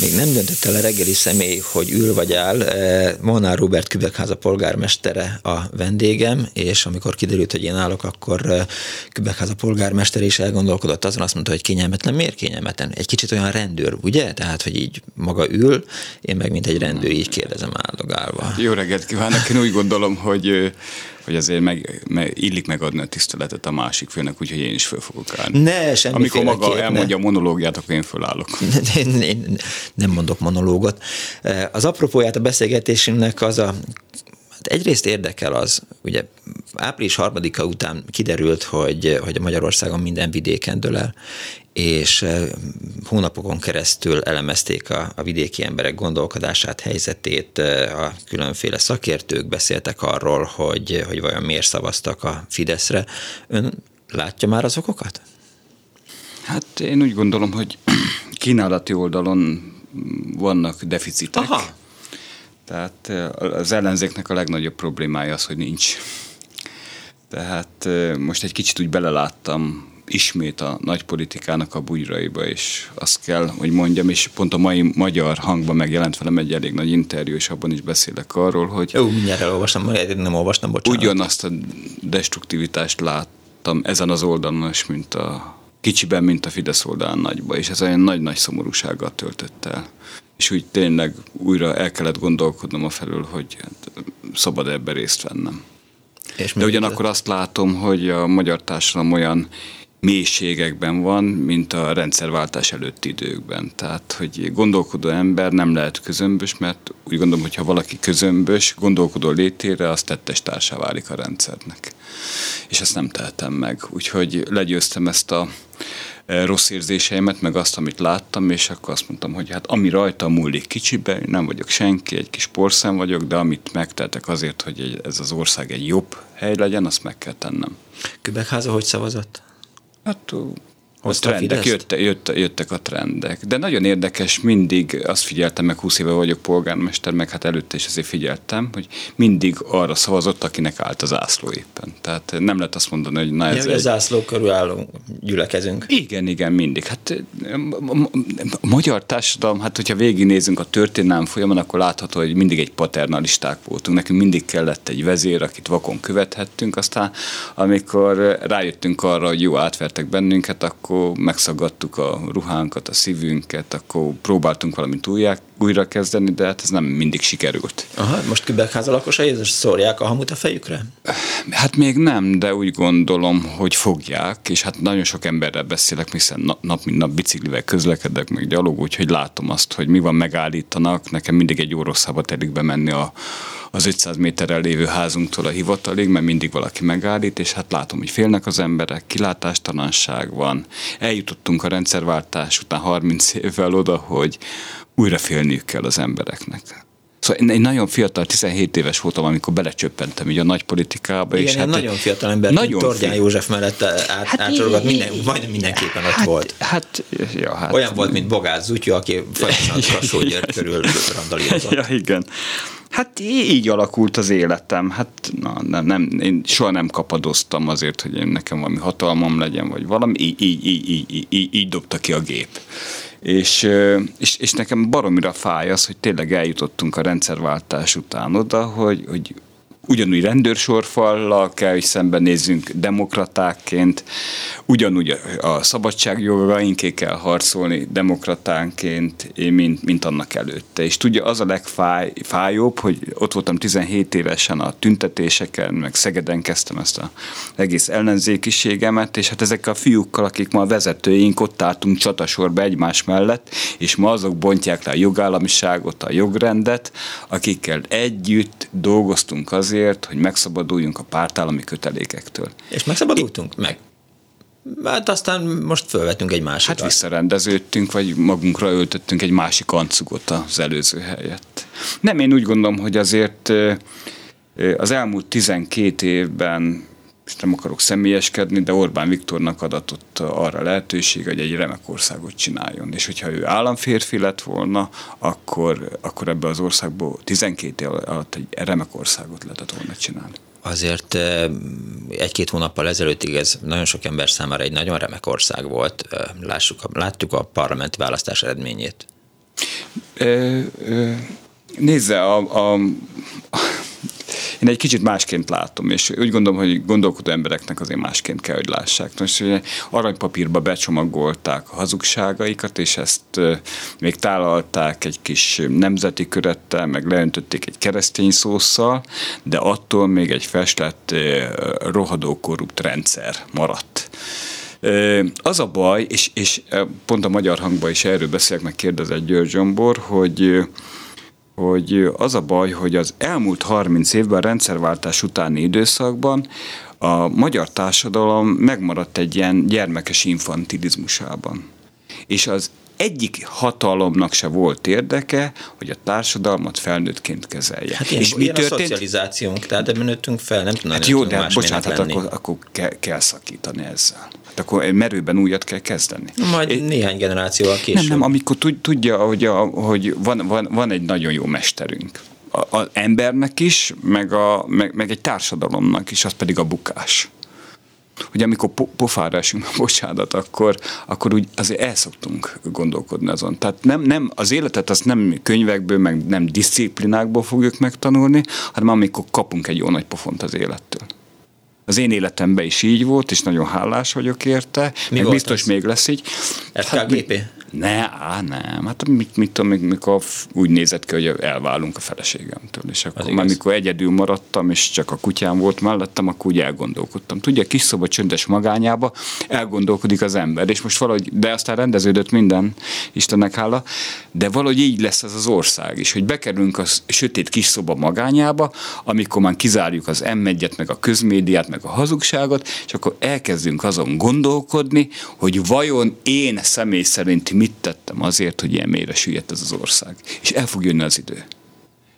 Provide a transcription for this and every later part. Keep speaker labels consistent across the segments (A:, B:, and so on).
A: Még nem döntött el a reggeli személy, hogy ül vagy áll. Eh, Molnár Robert Kübekháza polgármestere a vendégem, és amikor kiderült, hogy én állok, akkor eh, Kübekháza polgármester is elgondolkodott azon, azt mondta, hogy kényelmetlen. Miért kényelmetlen? Egy kicsit olyan rendőr, ugye? Tehát, hogy így maga ül, én meg mint egy rendőr így kérdezem áldogálva.
B: Jó reggelt kívánok! Én úgy gondolom, hogy hogy azért meg, meg, illik megadni a tiszteletet a másik főnek, úgyhogy én is föl fogok állni.
A: Ne, semmi
B: Amikor maga elmondja ne. a monológiát, akkor én fölállok.
A: Én, én nem mondok monológot. Az apropóját a beszélgetésünknek az a Hát egyrészt érdekel az, ugye április harmadika után kiderült, hogy, hogy Magyarországon minden vidéken dől el, és hónapokon keresztül elemezték a, a vidéki emberek gondolkodását, helyzetét, a különféle szakértők beszéltek arról, hogy, hogy vajon miért szavaztak a Fideszre. Ön látja már az okokat?
B: Hát én úgy gondolom, hogy kínálati oldalon vannak deficitek. Aha. Tehát az ellenzéknek a legnagyobb problémája az, hogy nincs. Tehát most egy kicsit úgy beleláttam ismét a nagy politikának a bugyraiba, és azt kell, hogy mondjam, és pont a mai magyar hangban megjelent velem egy elég nagy interjú, és abban is beszélek arról, hogy...
A: Jó, mindjárt elolvastam, nem olvastam, bocsánat.
B: Ugyanazt a destruktivitást láttam ezen az oldalon is, mint a kicsiben, mint a Fidesz oldalán nagyba, és ez olyan nagy-nagy szomorúsággal töltött el. És úgy tényleg újra el kellett gondolkodnom a felül, hogy hát, szabad ebben részt vennem. És De ugyanakkor azt látom, hogy a magyar társadalom olyan mélységekben van, mint a rendszerváltás előtti időkben. Tehát, hogy gondolkodó ember nem lehet közömbös, mert úgy gondolom, hogy ha valaki közömbös, gondolkodó létére, az tettes társá válik a rendszernek. És ezt nem tehetem meg. Úgyhogy legyőztem ezt a e, rossz érzéseimet, meg azt, amit láttam, és akkor azt mondtam, hogy hát ami rajta múlik kicsibe, nem vagyok senki, egy kis porszem vagyok, de amit megtehetek azért, hogy ez az ország egy jobb hely legyen, azt meg kell tennem.
A: Kübekháza hogy szavazott?
B: Hát a trendek, jötte, jötte, jöttek a trendek. De nagyon érdekes, mindig azt figyeltem, meg 20 éve vagyok polgármester, meg hát előtte is azért figyeltem, hogy mindig arra szavazott, akinek állt az ászló éppen. Tehát nem lehet azt mondani, hogy na ez
A: ja, egy... a zászló körül állunk, gyülekezünk.
B: Igen, igen, mindig. Hát a magyar társadalom, hát hogyha végignézünk a történelem folyamán, akkor látható, hogy mindig egy paternalisták voltunk. Nekünk mindig kellett egy vezér, akit vakon követhettünk, aztán amikor rájöttünk arra, hogy jó, átvertek bennünket, akkor akkor megszagadtuk a ruhánkat, a szívünket, akkor próbáltunk valamit újjá, újra kezdeni, de hát ez nem mindig sikerült.
A: Aha, most Kübekháza lakosai szórják a hamut a fejükre?
B: Hát még nem, de úgy gondolom, hogy fogják, és hát nagyon sok emberrel beszélek, hiszen nap mint nap biciklivel közlekedek, meg gyalog, úgyhogy látom azt, hogy mi van, megállítanak. Nekem mindig egy óra telik bemenni a, az 500 méterrel lévő házunktól a hivatalig, mert mindig valaki megállít, és hát látom, hogy félnek az emberek, kilátástalanság van. Eljutottunk a rendszerváltás után 30 évvel oda, hogy újra félniük kell az embereknek. Szóval én egy nagyon fiatal, 17 éves voltam, amikor belecsöppentem így a nagy politikába.
A: Igen, és hát nagyon fiatal ember, nagyon Tordján fi... József mellett át, hát átsorogat, minden, majdnem mindenképpen ott
B: hát,
A: volt.
B: Hát, ja, hát,
A: Olyan volt, mint Bogász Zutya, aki folyamatosan Kassó körül randalírozott.
B: Ja, igen. Hát így alakult az életem. Hát na, nem, nem, én soha nem kapadoztam azért, hogy én nekem valami hatalmam legyen, vagy valami. Így, így, így, így, így, így dobta ki a gép. És, és, és nekem baromira fáj az, hogy tényleg eljutottunk a rendszerváltás után oda, hogy, hogy ugyanúgy rendőrsorfallal kell, hogy szembenézzünk demokratákként, ugyanúgy a szabadságjogainké kell harcolni demokratánként, mint, mint annak előtte. És tudja, az a legfájóbb, hogy ott voltam 17 évesen a tüntetéseken, meg Szegeden kezdtem ezt az egész ellenzékiségemet, és hát ezekkel a fiúkkal, akik ma a vezetőink, ott álltunk csatasorba egymás mellett, és ma azok bontják le a jogállamiságot, a jogrendet, akikkel együtt dolgoztunk azért, azért, hogy megszabaduljunk a pártállami kötelékektől.
A: És megszabadultunk? Meg. Hát aztán most felvettünk egy másikat.
B: Hát visszarendeződtünk, vagy magunkra öltöttünk egy másik ancugot az előző helyett. Nem, én úgy gondolom, hogy azért az elmúlt 12 évben most nem akarok személyeskedni, de Orbán Viktornak adatott arra lehetőség, hogy egy remek országot csináljon. És hogyha ő államférfi lett volna, akkor, akkor ebbe az országból 12 év alatt egy remek országot lehetett volna csinálni
A: azért egy-két hónappal ezelőttig ez nagyon sok ember számára egy nagyon remek ország volt. Lássuk, láttuk a parlamenti választás eredményét.
B: Nézze, a, a, én egy kicsit másként látom, és úgy gondolom, hogy gondolkodó embereknek azért másként kell, hogy lássák. Most ugye aranypapírba becsomagolták a hazugságaikat, és ezt még tálalták egy kis nemzeti körettel, meg leöntötték egy keresztény szószal, de attól még egy festett rohadó korrupt rendszer maradt. Az a baj, és, és pont a magyar hangban is erről beszélek, meg kérdezett György Zsombor, hogy hogy az a baj, hogy az elmúlt 30 évben, a rendszerváltás utáni időszakban a magyar társadalom megmaradt egy ilyen gyermekes infantilizmusában. És az egyik hatalomnak se volt érdeke, hogy a társadalmat felnőttként kezelje.
A: Hát ilyen, és mi történt? a szocializációnk, tehát ebben nőttünk fel, nem tudnám.
B: Hát jó, de bocsánat, hát akkor, akkor kell, kell szakítani ezzel. Hát akkor merőben újat kell kezdeni.
A: Majd é, néhány generációval később.
B: Nem, nem, amikor tudja, hogy, a, hogy van, van, van egy nagyon jó mesterünk. Az embernek is, meg, a, meg, meg egy társadalomnak is, az pedig a bukás hogy amikor po- pofára esünk, bocsánat, akkor, akkor úgy azért el szoktunk gondolkodni azon. Tehát nem, nem, az életet azt nem könyvekből, meg nem disziplinákból fogjuk megtanulni, hanem amikor kapunk egy jó nagy pofont az élettől. Az én életemben is így volt, és nagyon hálás vagyok érte. Mi meg biztos ez? még lesz így.
A: FKGP? Hát,
B: ne, á, nem. Hát mit, mit tudom, mikor úgy nézett ki, hogy elválunk a feleségemtől. És akkor már mikor egyedül maradtam, és csak a kutyám volt mellettem, akkor úgy elgondolkodtam. Tudja, kis szoba csöndes magányába elgondolkodik az ember, és most valahogy, de aztán rendeződött minden, Istennek hála, de valahogy így lesz ez az ország is, hogy bekerülünk a sötét kis szoba magányába, amikor már kizárjuk az m meg a közmédiát, meg a hazugságot, és akkor elkezdünk azon gondolkodni, hogy vajon én személy szerint mit tettem azért, hogy ilyen mélyre süllyedt ez az ország. És el fog jönni az idő.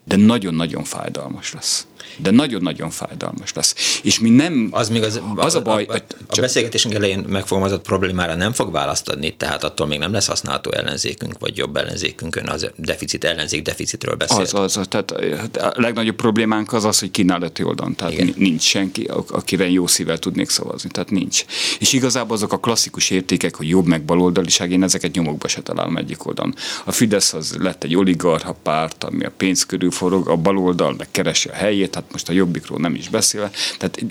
B: De nagyon-nagyon fájdalmas lesz de nagyon-nagyon fájdalmas lesz. És mi nem...
A: Az még az, az a baj... A, a, a, a beszélgetésünk elején megfogalmazott problémára nem fog választ adni, tehát attól még nem lesz használható ellenzékünk, vagy jobb ellenzékünkön, az deficit ellenzék deficitről beszél.
B: Az, az, tehát a legnagyobb problémánk az az, hogy kínálati oldalon, tehát Igen. nincs senki, akire jó szívvel tudnék szavazni, tehát nincs. És igazából azok a klasszikus értékek, hogy jobb meg baloldaliság, én ezeket nyomokba se találom egyik oldalon. A Fidesz az lett egy oligarha párt, ami a pénz körül forog, a baloldal meg keresi a helyét, hát most a jobbikról nem is beszélve, tehát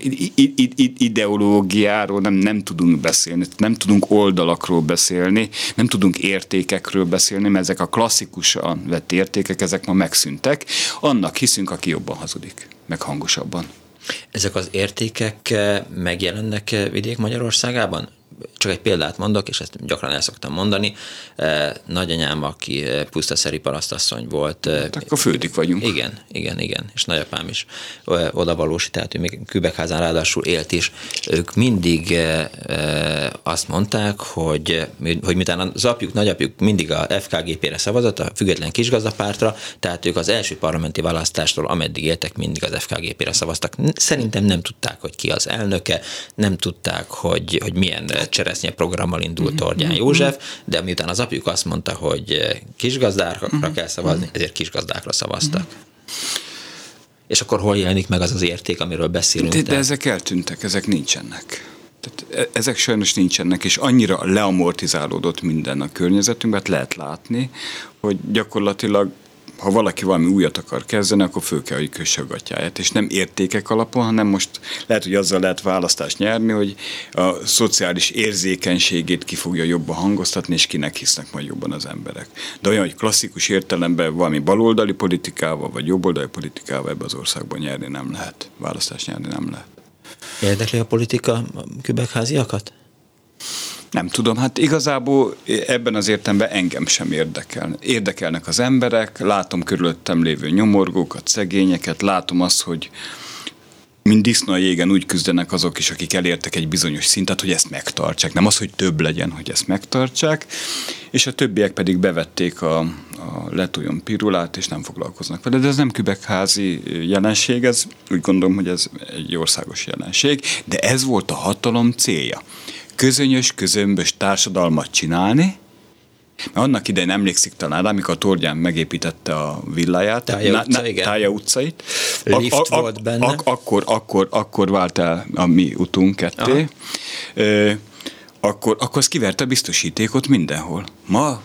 B: ideológiáról nem, nem tudunk beszélni, nem tudunk oldalakról beszélni, nem tudunk értékekről beszélni, mert ezek a klasszikusan vett értékek, ezek ma megszűntek. Annak hiszünk, aki jobban hazudik, meg hangosabban.
A: Ezek az értékek megjelennek vidék Magyarországában? Csak egy példát mondok, és ezt gyakran el szoktam mondani. Nagyanyám, aki pusztaszeri parasztasszony volt.
B: Hát akkor fődik vagyunk.
A: Igen, igen, igen. És nagyapám is odavalósi, tehát ő még Kübekházán ráadásul élt is. Ők mindig azt mondták, hogy, hogy miután az apjuk, nagyapjuk mindig a FKGP-re szavazott, a független kisgazdapártra, tehát ők az első parlamenti választástól, ameddig éltek, mindig az FKGP-re szavaztak. Szerintem nem tudták, hogy ki az elnöke, nem tudták, hogy, hogy milyen cseresznye programmal indult mhm. Tordján mhm. József, de miután az apjuk azt mondta, hogy kisgazdákra mhm. kell szavazni, ezért kisgazdákra szavaztak. És akkor hol jelenik meg az az érték, amiről beszélünk?
B: De, de ezek eltűntek, ezek nincsenek. Tehát e, ezek sajnos nincsenek, és annyira leamortizálódott minden a környezetünkben, hát lehet látni, hogy gyakorlatilag ha valaki valami újat akar kezdeni, akkor föl kell, hogy kösse a és nem értékek alapon, hanem most lehet, hogy azzal lehet választást nyerni, hogy a szociális érzékenységét ki fogja jobban hangoztatni, és kinek hisznek majd jobban az emberek. De olyan, hogy klasszikus értelemben valami baloldali politikával, vagy jobboldali politikával ebbe az országban nyerni nem lehet. Választást nyerni nem lehet.
A: Érdekli a politika kübekháziakat?
B: Nem tudom, hát igazából ebben az értelemben engem sem érdekel. Érdekelnek az emberek, látom körülöttem lévő nyomorgókat, szegényeket, látom azt, hogy mint disznó a jégen úgy küzdenek azok is, akik elértek egy bizonyos szintet, hogy ezt megtartsák. Nem az, hogy több legyen, hogy ezt megtartsák, és a többiek pedig bevették a, a letoljon pirulát, és nem foglalkoznak vele. De ez nem kübekházi jelenség, ez úgy gondolom, hogy ez egy országos jelenség, de ez volt a hatalom célja. Közönyös, közömbös társadalmat csinálni, mert annak idején emlékszik talán rá, amikor a Tordján megépítette a villáját,
A: Tája, utca,
B: na,
A: igen.
B: Tája utcait.
A: Lift a, a, volt benne. Ak-
B: akkor, akkor, akkor vált el a mi utunk ketté. Ö, akkor, akkor az kiverte a biztosítékot mindenhol. Ma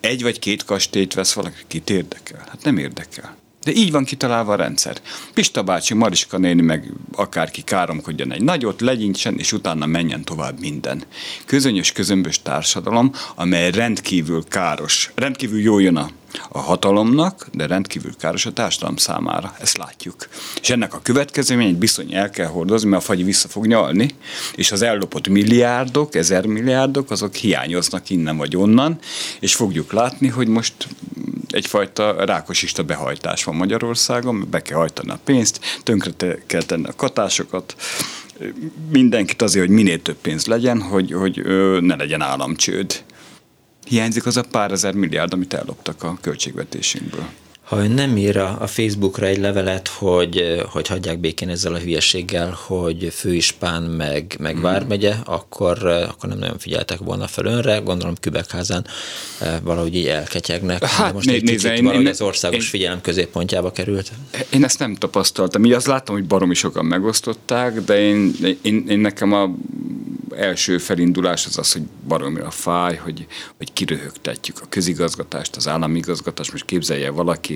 B: egy vagy két kastélyt vesz valaki, kit érdekel? Hát nem érdekel. De így van kitalálva a rendszer. Pista bácsi, Mariska néni, meg akárki káromkodjon egy nagyot, legyincsen, és utána menjen tovább minden. Közönyös, közömbös társadalom, amely rendkívül káros, rendkívül jó jön a, a hatalomnak, de rendkívül káros a társadalom számára. Ezt látjuk. És ennek a következményeit bizony el kell hordozni, mert a fagy vissza fog nyalni, és az ellopott milliárdok, ezer milliárdok, azok hiányoznak innen vagy onnan, és fogjuk látni, hogy most egyfajta rákosista behajtás van Magyarországon, be kell hajtani a pénzt, tönkre kell tenni a katásokat, mindenkit azért, hogy minél több pénz legyen, hogy, hogy ne legyen államcsőd. Hiányzik az a pár ezer milliárd, amit elloptak a költségvetésünkből
A: ha ön nem ír a Facebookra egy levelet, hogy, hogy hagyják békén ezzel a hülyeséggel, hogy főispán meg, meg mm. vármegye, akkor, akkor nem nagyon figyeltek volna fel önre, gondolom Kübekházán valahogy így elketyegnek. Hát, de most né, egy nézze, kicsit én, én, az országos én, figyelem középpontjába került.
B: Én ezt nem tapasztaltam. Így azt láttam, hogy baromi sokan megosztották, de én, én, én nekem a első felindulás az az, hogy baromira fáj, hogy, hogy kiröhögtetjük a közigazgatást, az állami igazgatást. Most képzelje valaki,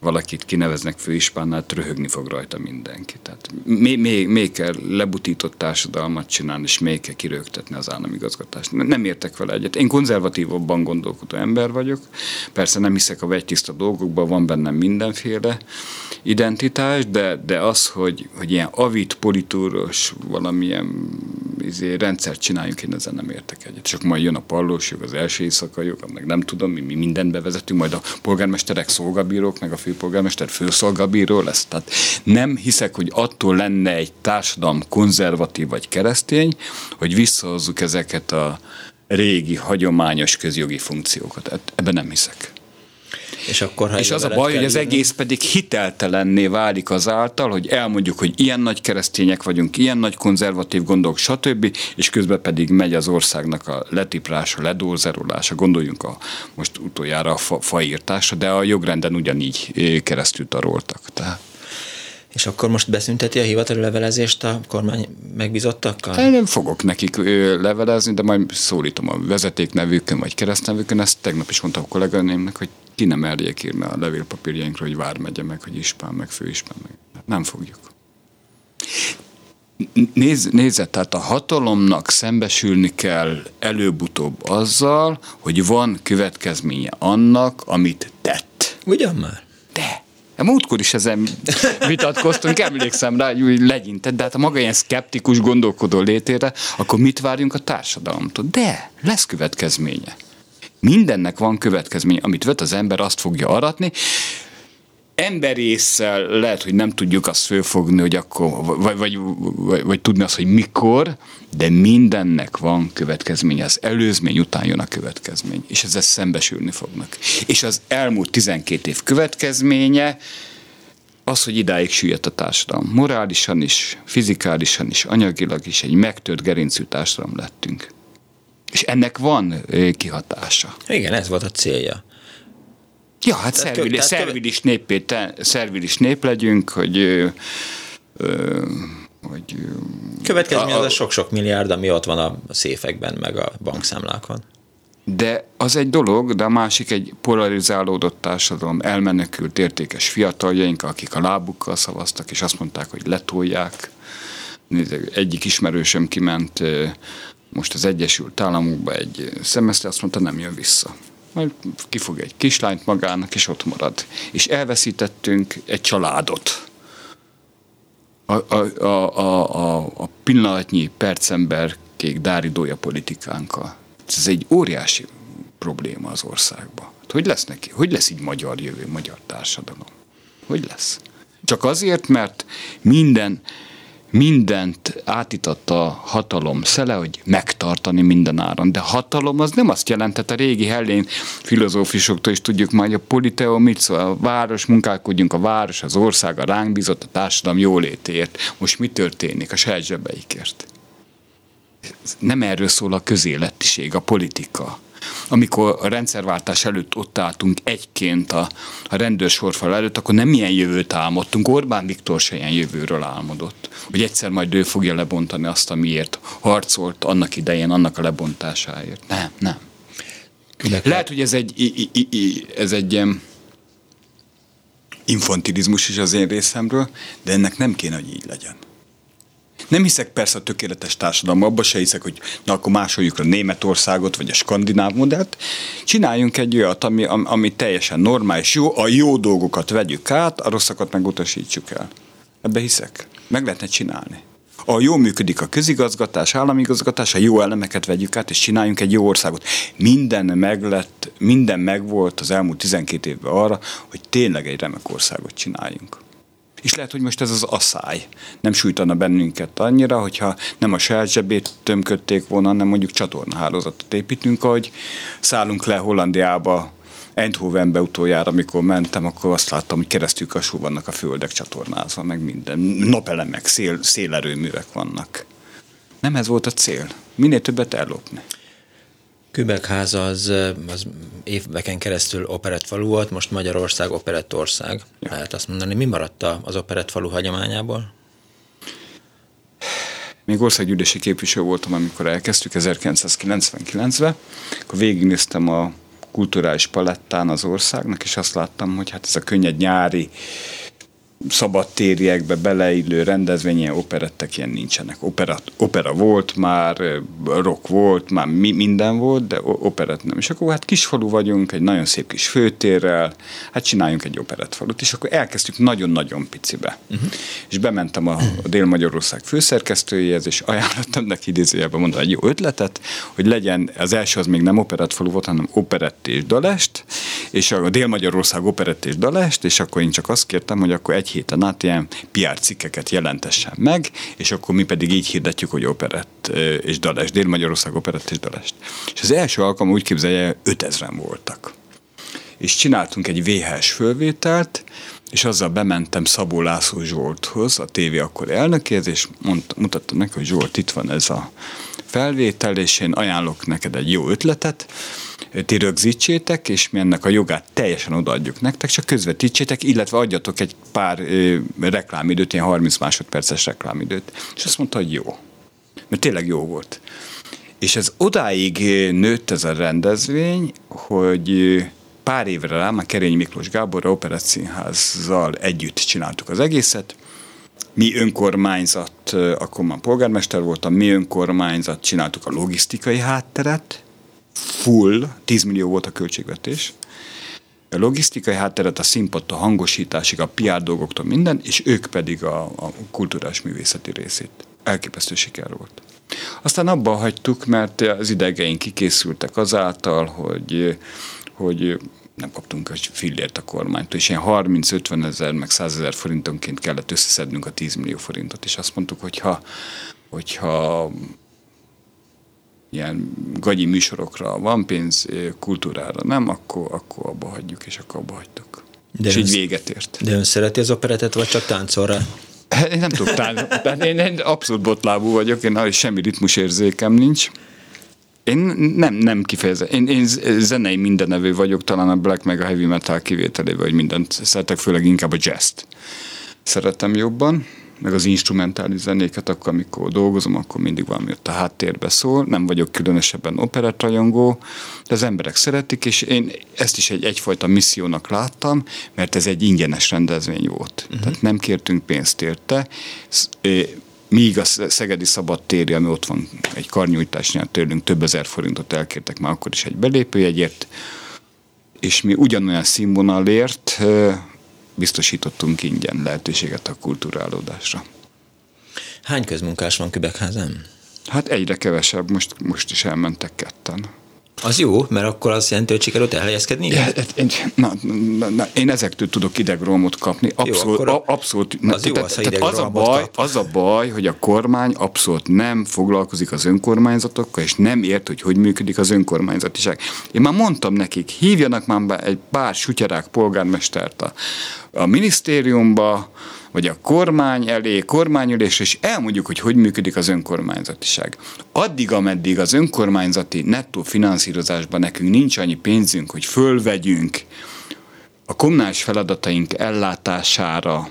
B: valakit kineveznek főispánnál, röhögni fog rajta mindenki. Tehát még, még, még kell lebutított társadalmat csinálni, és még kell kirögtetni az államigazgatást. Nem értek vele egyet. Én konzervatívabban gondolkodó ember vagyok. Persze nem hiszek a vegytiszta dolgokban, van bennem mindenféle identitás, de, de az, hogy, hogy ilyen avit, politúros, valamilyen izé, rendszert csináljunk, én ezen nem értek egyet. Csak majd jön a pallós jog, az első éjszaka jog, meg nem tudom, mi, mi mindent bevezetünk, majd a polgármesterek szolgabírók, meg a főpolgármester főszolgabíró lesz. Tehát nem hiszek, hogy attól lenne egy társadalom konzervatív vagy keresztény, hogy visszahozzuk ezeket a régi, hagyományos közjogi funkciókat. Ebben nem hiszek.
A: És, akkor, ha
B: és az a baj, hogy az egész pedig hiteltelenné válik azáltal, hogy elmondjuk, hogy ilyen nagy keresztények vagyunk, ilyen nagy konzervatív gondok, stb., és közben pedig megy az országnak a letiprása, ledózerolása, gondoljunk a most utoljára a fa, faírtásra, de a jogrenden ugyanígy keresztül taroltak. Tehát.
A: És akkor most beszünteti a hivatali levelezést a kormány megbízottakkal?
B: Én nem fogok nekik levelezni, de majd szólítom a vezetéknevükön vagy keresztnevükön. Ezt tegnap is mondtam a kolléganőmnek, hogy ki nem merjék írni a levélpapírjainkra, hogy Vármegye meg, hogy Ispán meg, Főispán meg. Nem fogjuk. Nézz, nézze, tehát a hatalomnak szembesülni kell előbb-utóbb azzal, hogy van következménye annak, amit tett.
A: Ugyan már?
B: De. A múltkor is ezen vitatkoztunk, emlékszem rá, hogy legyintett, de hát a maga ilyen szkeptikus gondolkodó létére, akkor mit várjunk a társadalomtól? De lesz következménye. Mindennek van következmény. Amit vet az ember, azt fogja aratni. Emberészsel lehet, hogy nem tudjuk azt fölfogni, hogy akkor, vagy, vagy, vagy, vagy tudni azt, hogy mikor, de mindennek van következménye. Az előzmény után jön a következmény, és ezzel szembesülni fognak. És az elmúlt 12 év következménye, az, hogy idáig süllyedt a társadalom. Morálisan is, fizikálisan is, anyagilag is egy megtört gerincű társadalom lettünk. És ennek van kihatása.
A: Igen, ez volt a célja.
B: Ja, hát szervilis, szervilis, nép, szervilis nép legyünk, hogy ö, ö, hogy,
A: Következmény az a sok-sok milliárd, ami ott van a széfekben, meg a bankszámlákon.
B: De az egy dolog, de a másik egy polarizálódott társadalom, elmenekült értékes fiataljaink, akik a lábukkal szavaztak, és azt mondták, hogy letolják. Egyik ismerősöm kiment most az Egyesült Államokba egy szemeszter, azt mondta, nem jön vissza. Majd kifog egy kislányt magának, és ott marad. És elveszítettünk egy családot. A, a, a, a, a pillanatnyi percember kék dáridója politikánkkal. Ez egy óriási probléma az országban. Hát hogy lesz neki? Hogy lesz így magyar jövő, magyar társadalom? Hogy lesz? Csak azért, mert minden mindent átitatt a hatalom szele, hogy megtartani minden áron. De hatalom az nem azt jelentett, a régi hellén filozófusoktól is tudjuk majd, a politeo mit szól, a város, munkálkodjunk a város, az ország, a ránk bizott, a társadalom jólétért. Most mi történik a saját zsebeikért? Nem erről szól a közéletiség, a politika amikor a rendszerváltás előtt ott álltunk egyként a, a rendőrsorfal előtt, akkor nem ilyen jövőt álmodtunk. Orbán Viktor se ilyen jövőről álmodott. Hogy egyszer majd ő fogja lebontani azt, amiért harcolt annak idején, annak a lebontásáért. Nem, nem. Különböző. Lehet, hogy ez egy, ez egy infantilizmus is az én részemről, de ennek nem kéne, hogy így legyen. Nem hiszek persze a tökéletes társadalom, abba se hiszek, hogy na akkor másoljuk a Németországot, vagy a skandináv modellt. Csináljunk egy olyat, ami, ami teljesen normális, jó, a jó dolgokat vegyük át, a rosszakat meg utasítsuk el. Ebbe hiszek. Meg lehetne csinálni. A jó működik a közigazgatás, államigazgatás, a jó elemeket vegyük át, és csináljunk egy jó országot. Minden meg lett, minden megvolt az elmúlt 12 évben arra, hogy tényleg egy remek országot csináljunk. És lehet, hogy most ez az asszály nem sújtana bennünket annyira, hogyha nem a saját zsebét tömködték volna, hanem mondjuk csatornahálózatot építünk, ahogy szállunk le Hollandiába, Eindhovenbe utoljára, amikor mentem, akkor azt láttam, hogy keresztül kasú vannak a földek csatornázva, meg minden. Napelemek, szél, szélerőművek vannak. Nem ez volt a cél. Minél többet ellopni.
A: Kübekház az, az éveken keresztül operettfalu volt, most Magyarország operettország. Lehet azt mondani, mi maradt az operettfalu hagyományából?
B: Még országgyűlési képviselő voltam, amikor elkezdtük 1999-ben, akkor végignéztem a kulturális palettán az országnak, és azt láttam, hogy hát ez a könnyed nyári szabadtériekbe beleillő rendezvény, ilyen operettek ilyen nincsenek. Opera, opera volt már, rock volt, már mi, minden volt, de operet nem. És akkor hát kisfalu vagyunk, egy nagyon szép kis főtérrel, hát csináljunk egy operettfalut, és akkor elkezdtük nagyon-nagyon picibe. Uh-huh. És bementem a, a Dél-Magyarország főszerkesztőjéhez, és ajánlottam neki idézőjelben mondani egy jó ötletet, hogy legyen, az első az még nem operettfalu volt, hanem operett és dalest, és a Dél-Magyarország operett és dalest, és akkor én csak azt kértem, hogy akkor egy egy héten át ilyen PR cikkeket jelentessen meg, és akkor mi pedig így hirdetjük, hogy operett és dalest, Dél-Magyarország operett és dalest. És az első alkalom úgy képzelje, 5000-en voltak. És csináltunk egy VHS fölvételt, és azzal bementem Szabó László Zsolthoz, a tévé akkor elnökéhez, és mutattam neki, hogy Zsolt, itt van ez a felvétel, és én ajánlok neked egy jó ötletet, ti rögzítsétek, és mi ennek a jogát teljesen odaadjuk nektek, csak közvetítsétek, illetve adjatok egy pár ö, reklámidőt, ilyen 30 másodperces reklámidőt. És azt mondta, hogy jó. Mert tényleg jó volt. És ez odáig nőtt ez a rendezvény, hogy pár évre rá, már Kerény Miklós Gábor Operett együtt csináltuk az egészet, mi önkormányzat, akkor már polgármester voltam, mi önkormányzat csináltuk a logisztikai hátteret, full, 10 millió volt a költségvetés, a logisztikai hátteret, a színpad, a hangosításig, a PR dolgoktól minden, és ők pedig a, a kulturális művészeti részét. Elképesztő siker volt. Aztán abba hagytuk, mert az idegeink kikészültek azáltal, hogy, hogy nem kaptunk egy fillért a kormánytól, és ilyen 30-50 ezer, meg 100 ezer forintonként kellett összeszednünk a 10 millió forintot, és azt mondtuk, hogy ha, hogyha ilyen gagyi műsorokra van pénz, kultúrára nem, akkor, akkor abba hagyjuk, és akkor abba hagytuk. De és így véget ért.
A: De ön szereti az operetet, vagy csak táncolra?
B: Én nem tudok táncolni. Én, én abszolút botlábú vagyok, én semmi ritmusérzékem nincs. Én nem, nem kifejezem. Én, én zenei mindenevő vagyok, talán a black meg a heavy metal kivételével, hogy mindent szeretek, főleg inkább a jazz Szeretem jobban, meg az instrumentális zenéket, akkor amikor dolgozom, akkor mindig valami ott a háttérbe szól. Nem vagyok különösebben operettrajongó, de az emberek szeretik, és én ezt is egy egyfajta missziónak láttam, mert ez egy ingyenes rendezvény volt. Uh-huh. Tehát nem kértünk pénzt érte míg a Szegedi Szabadtéri, ami ott van egy karnyújtásnál tőlünk több ezer forintot elkértek már akkor is egy belépőjegyért, és mi ugyanolyan színvonalért biztosítottunk ingyen lehetőséget a kulturálódásra.
A: Hány közmunkás van Kübekházán?
B: Hát egyre kevesebb, most, most is elmentek ketten.
A: Az jó, mert akkor azt jelenti, hogy sikerült elhelyezkedni?
B: Ja, na, na, na, én ezektől tudok idegromot kapni. Abszolút. Jó, a, abszolút
A: az jó, az, tehát, az,
B: a baj, kap. az a baj, hogy a kormány abszolút nem foglalkozik az önkormányzatokkal, és nem ért, hogy hogy működik az önkormányzatiság. Én már mondtam nekik, hívjanak már egy pár sutyarák polgármestert a, a minisztériumba, vagy a kormány elé, kormányülés, és elmondjuk, hogy hogy működik az önkormányzatiság. Addig, ameddig az önkormányzati nettó finanszírozásban nekünk nincs annyi pénzünk, hogy fölvegyünk a kommunális feladataink ellátására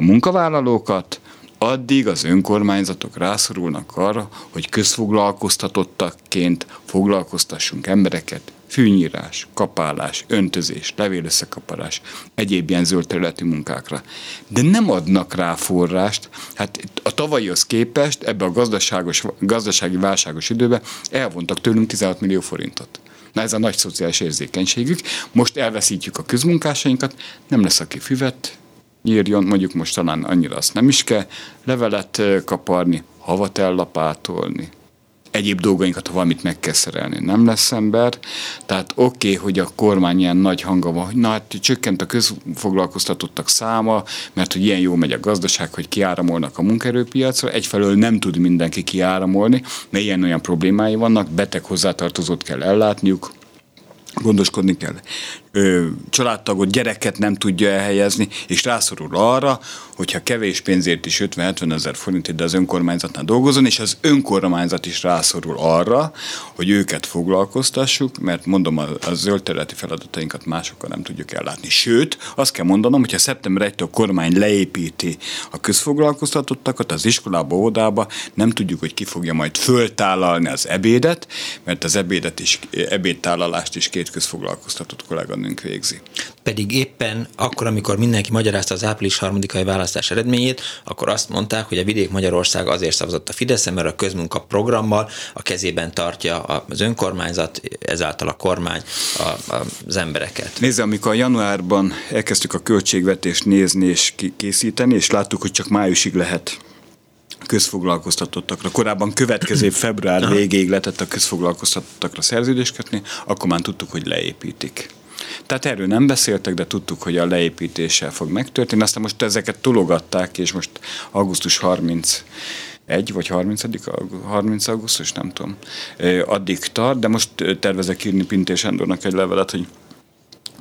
B: munkavállalókat, addig az önkormányzatok rászorulnak arra, hogy közfoglalkoztatottakként foglalkoztassunk embereket, fűnyírás, kapálás, öntözés, levélösszekaparás, egyéb ilyen zöld területi munkákra. De nem adnak rá forrást, hát a tavalyihoz képest ebbe a gazdaságos, gazdasági válságos időben elvontak tőlünk 16 millió forintot. Na ez a nagy szociális érzékenységük. Most elveszítjük a közmunkásainkat, nem lesz, aki füvet írjon, mondjuk most talán annyira azt nem is kell, levelet kaparni, havat ellapátolni, egyéb dolgainkat, ha valamit meg kell szerelni, nem lesz ember. Tehát oké, okay, hogy a kormány ilyen nagy hanga van, hogy na hát csökkent a közfoglalkoztatottak száma, mert hogy ilyen jó megy a gazdaság, hogy kiáramolnak a munkaerőpiacra. Egyfelől nem tud mindenki kiáramolni, mert ilyen olyan problémái vannak, beteg hozzátartozót kell ellátniuk, gondoskodni kell családtagot, gyereket nem tudja elhelyezni, és rászorul arra, hogyha kevés pénzért is 50-70 ezer forintért, de az önkormányzatnál dolgozon, és az önkormányzat is rászorul arra, hogy őket foglalkoztassuk, mert mondom, a, a zöld területi feladatainkat másokkal nem tudjuk ellátni. Sőt, azt kell mondanom, hogyha szeptember 1 a kormány leépíti a közfoglalkoztatottakat az iskolába, óvodába, nem tudjuk, hogy ki fogja majd föltállalni az ebédet, mert az ebédet is, ebédtállalást is két közfoglalkoztatott kollega bennünk végzi.
A: Pedig éppen akkor, amikor mindenki magyarázta az április harmadikai választás eredményét, akkor azt mondták, hogy a vidék Magyarország azért szavazott a Fidesz, mert a közmunka programmal a kezében tartja az önkormányzat, ezáltal a kormány a, a, az embereket.
B: Nézze, amikor januárban elkezdtük a költségvetést nézni és készíteni, és láttuk, hogy csak májusig lehet közfoglalkoztatottakra. Korábban következő február végéig lehetett a közfoglalkoztatottakra szerződést kötni, akkor már tudtuk, hogy leépítik. Tehát erről nem beszéltek, de tudtuk, hogy a leépítéssel fog megtörténni. Aztán most ezeket tologatták, és most augusztus 30 egy vagy 30. 30 augusztus, nem tudom, addig tart, de most tervezek írni Pintés Endornak egy levelet, hogy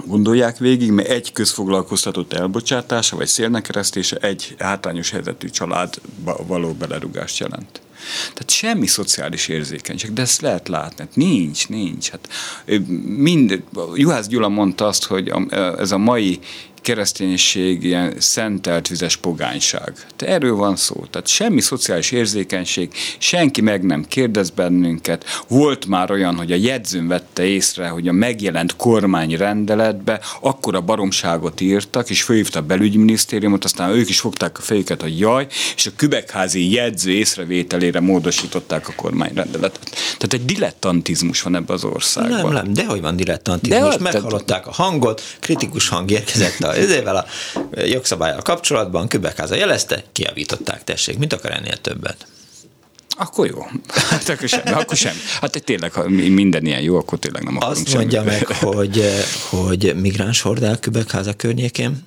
B: gondolják végig, mert egy közfoglalkoztatott elbocsátása vagy szélnekeresztése egy hátrányos helyzetű családba való belerúgást jelent. Tehát semmi szociális érzékenység, de ezt lehet látni. Hát nincs, nincs. Hát mind, Juhász Gyula mondta azt, hogy ez a mai kereszténység ilyen szentelt vizes pogányság. De erről van szó. Tehát semmi szociális érzékenység, senki meg nem kérdez bennünket. Volt már olyan, hogy a jegyzőn vette észre, hogy a megjelent kormányrendeletbe akkora baromságot írtak, és főhívta a belügyminisztériumot, aztán ők is fogták a fejüket, hogy jaj, és a kübekházi jegyző észrevételére módosították a kormányrendeletet. Tehát egy dilettantizmus van ebbe az országban.
A: Nem, nem, de hogy van dilettantizmus? De Meghallották a hangot, kritikus hang érkezett a ezével a jogszabályal kapcsolatban Kübekháza jelezte, kiavították, tessék, mit akar ennél többet?
B: Akkor jó. Hát akkor semmi. Akkor semmi. Hát tényleg, ha minden ilyen jó, akkor tényleg nem akarunk
A: Azt mondja semmi. meg, hogy, hogy migráns hordál Kübekháza környékén?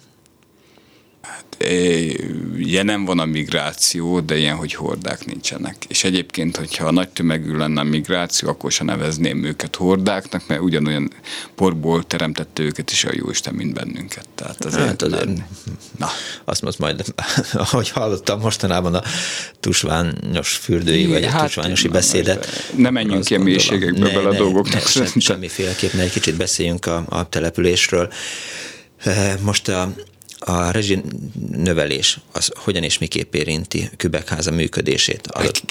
B: Jelen van a migráció, de ilyen, hogy hordák nincsenek. És egyébként, hogyha a nagy tömegű lenne a migráció, akkor sem nevezném őket hordáknak, mert ugyanolyan porból teremtette őket is a Jóisten, mint bennünket. Tehát azért, hát azért nem.
A: Na. Azt most majd, ahogy hallottam mostanában a tusványos fürdői, vagy hát, a tusványosi beszédet.
B: Ne menjünk ilyen mélységekbe bele a dolgoknak. Ne,
A: ne, semmiféleképpen egy kicsit beszéljünk a, a településről. Most a a rezsi növelés az hogyan és miképp érinti Kübekháza működését?
B: Hát,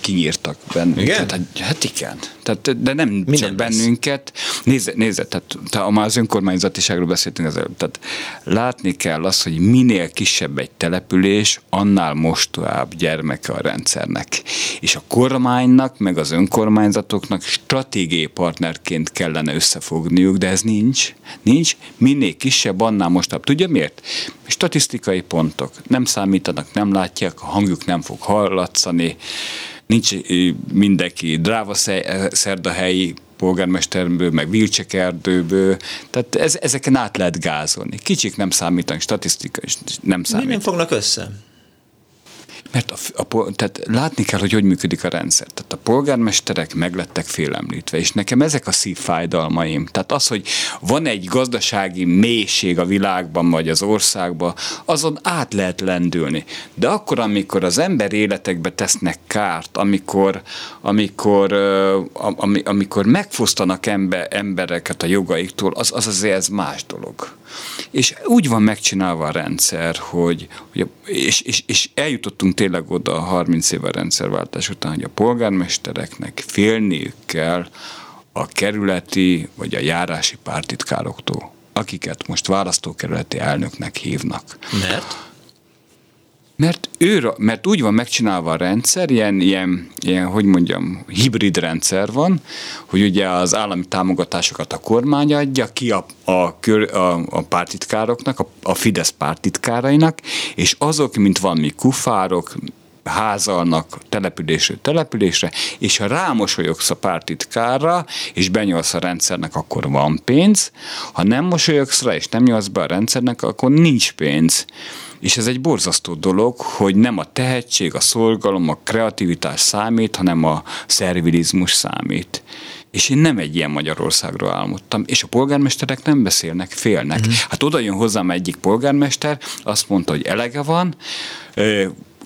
B: kinyírtak bennünket. Igen? Hát, igen. Tehát, de nem Mi csak bennünket. Nézze, nézze tehát, tehát már az önkormányzatiságról beszéltünk az előtt. Tehát látni kell azt, hogy minél kisebb egy település, annál most tovább gyermeke a rendszernek. És a kormánynak, meg az önkormányzatoknak stratégiai partnerként kellene összefogniuk, de ez nincs. Nincs. Minél kisebb, annál mostabb. Tudja miért? Statisztikai pontok. Nem számítanak, nem látják, a hangjuk nem fog hallatszani nincs mindenki dráva szerdahelyi polgármesterből, meg Vilcsekerdőből, tehát ez, ezeken át lehet gázolni. Kicsik nem számítanak, statisztika nem számít.
A: Mi nem fognak össze?
B: Mert a, a, tehát látni kell, hogy hogy működik a rendszer. Tehát a polgármesterek meglettek félemlítve, és nekem ezek a szívfájdalmaim. Tehát az, hogy van egy gazdasági mélység a világban, vagy az országban, azon át lehet lendülni. De akkor, amikor az ember életekbe tesznek kárt, amikor, amikor, am, amikor megfosztanak ember, embereket a jogaiktól, az, az azért ez más dolog. És úgy van megcsinálva a rendszer, hogy, hogy és, és, és eljutottunk tényleg oda a 30 éve rendszerváltás után, hogy a polgármestereknek félniük kell a kerületi vagy a járási pártitkároktól, akiket most választókerületi elnöknek hívnak.
A: Mert?
B: Mert, ő, mert úgy van megcsinálva a rendszer, ilyen, ilyen, ilyen, hogy mondjam, hibrid rendszer van, hogy ugye az állami támogatásokat a kormány adja ki a, a, a, a pártitkároknak, a, a Fidesz pártitkárainak, és azok, mint valami kufárok, házalnak településről településre, és ha rámosolyogsz a pártitkára, és benyolsz a rendszernek, akkor van pénz, ha nem mosolyogsz rá, és nem nyolsz be a rendszernek, akkor nincs pénz. És ez egy borzasztó dolog, hogy nem a tehetség, a szolgalom, a kreativitás számít, hanem a szervilizmus számít. És én nem egy ilyen Magyarországról álmodtam, és a polgármesterek nem beszélnek, félnek. Mm. Hát oda jön hozzám egyik polgármester, azt mondta, hogy elege van,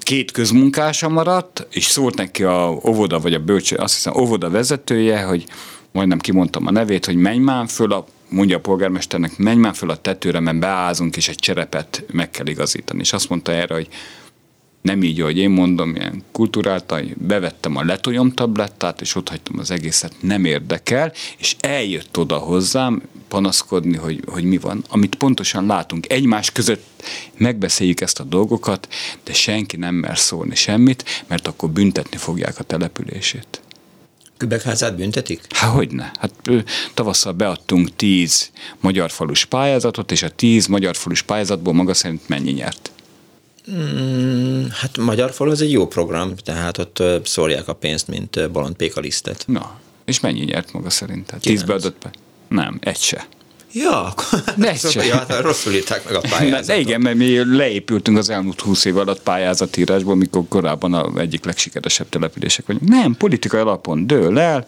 B: két közmunkása maradt, és szólt neki a óvoda, vagy a bölcső, azt hiszem óvoda vezetője, hogy majdnem kimondtam a nevét, hogy menj már föl a mondja a polgármesternek, menj már föl a tetőre, mert beázunk, és egy cserepet meg kell igazítani. És azt mondta erre, hogy nem így, hogy én mondom, ilyen kulturáltan, bevettem a letolyom tablettát, és ott hagytam az egészet, nem érdekel, és eljött oda hozzám panaszkodni, hogy, hogy mi van, amit pontosan látunk. Egymás között megbeszéljük ezt a dolgokat, de senki nem mer szólni semmit, mert akkor büntetni fogják a települését.
A: Kübekházát büntetik?
B: Há, hogyne. Hát tavasszal beadtunk tíz magyar falus pályázatot, és a tíz magyar falus pályázatból maga szerint mennyi nyert?
A: Mm, hát Magyar Falu az egy jó program, tehát ott szórják a pénzt, mint Balont Péka lisztet.
B: Na, és mennyi nyert maga szerint? Hát tízbe adott be? Nem, egy se.
A: Ja, akkor ja, hát rosszul írták meg a pályázatot.
B: De igen, mert mi leépültünk az elmúlt húsz év alatt pályázatírásból, mikor korábban a egyik legsikeresebb települések vagyunk. Nem, politikai alapon dől el,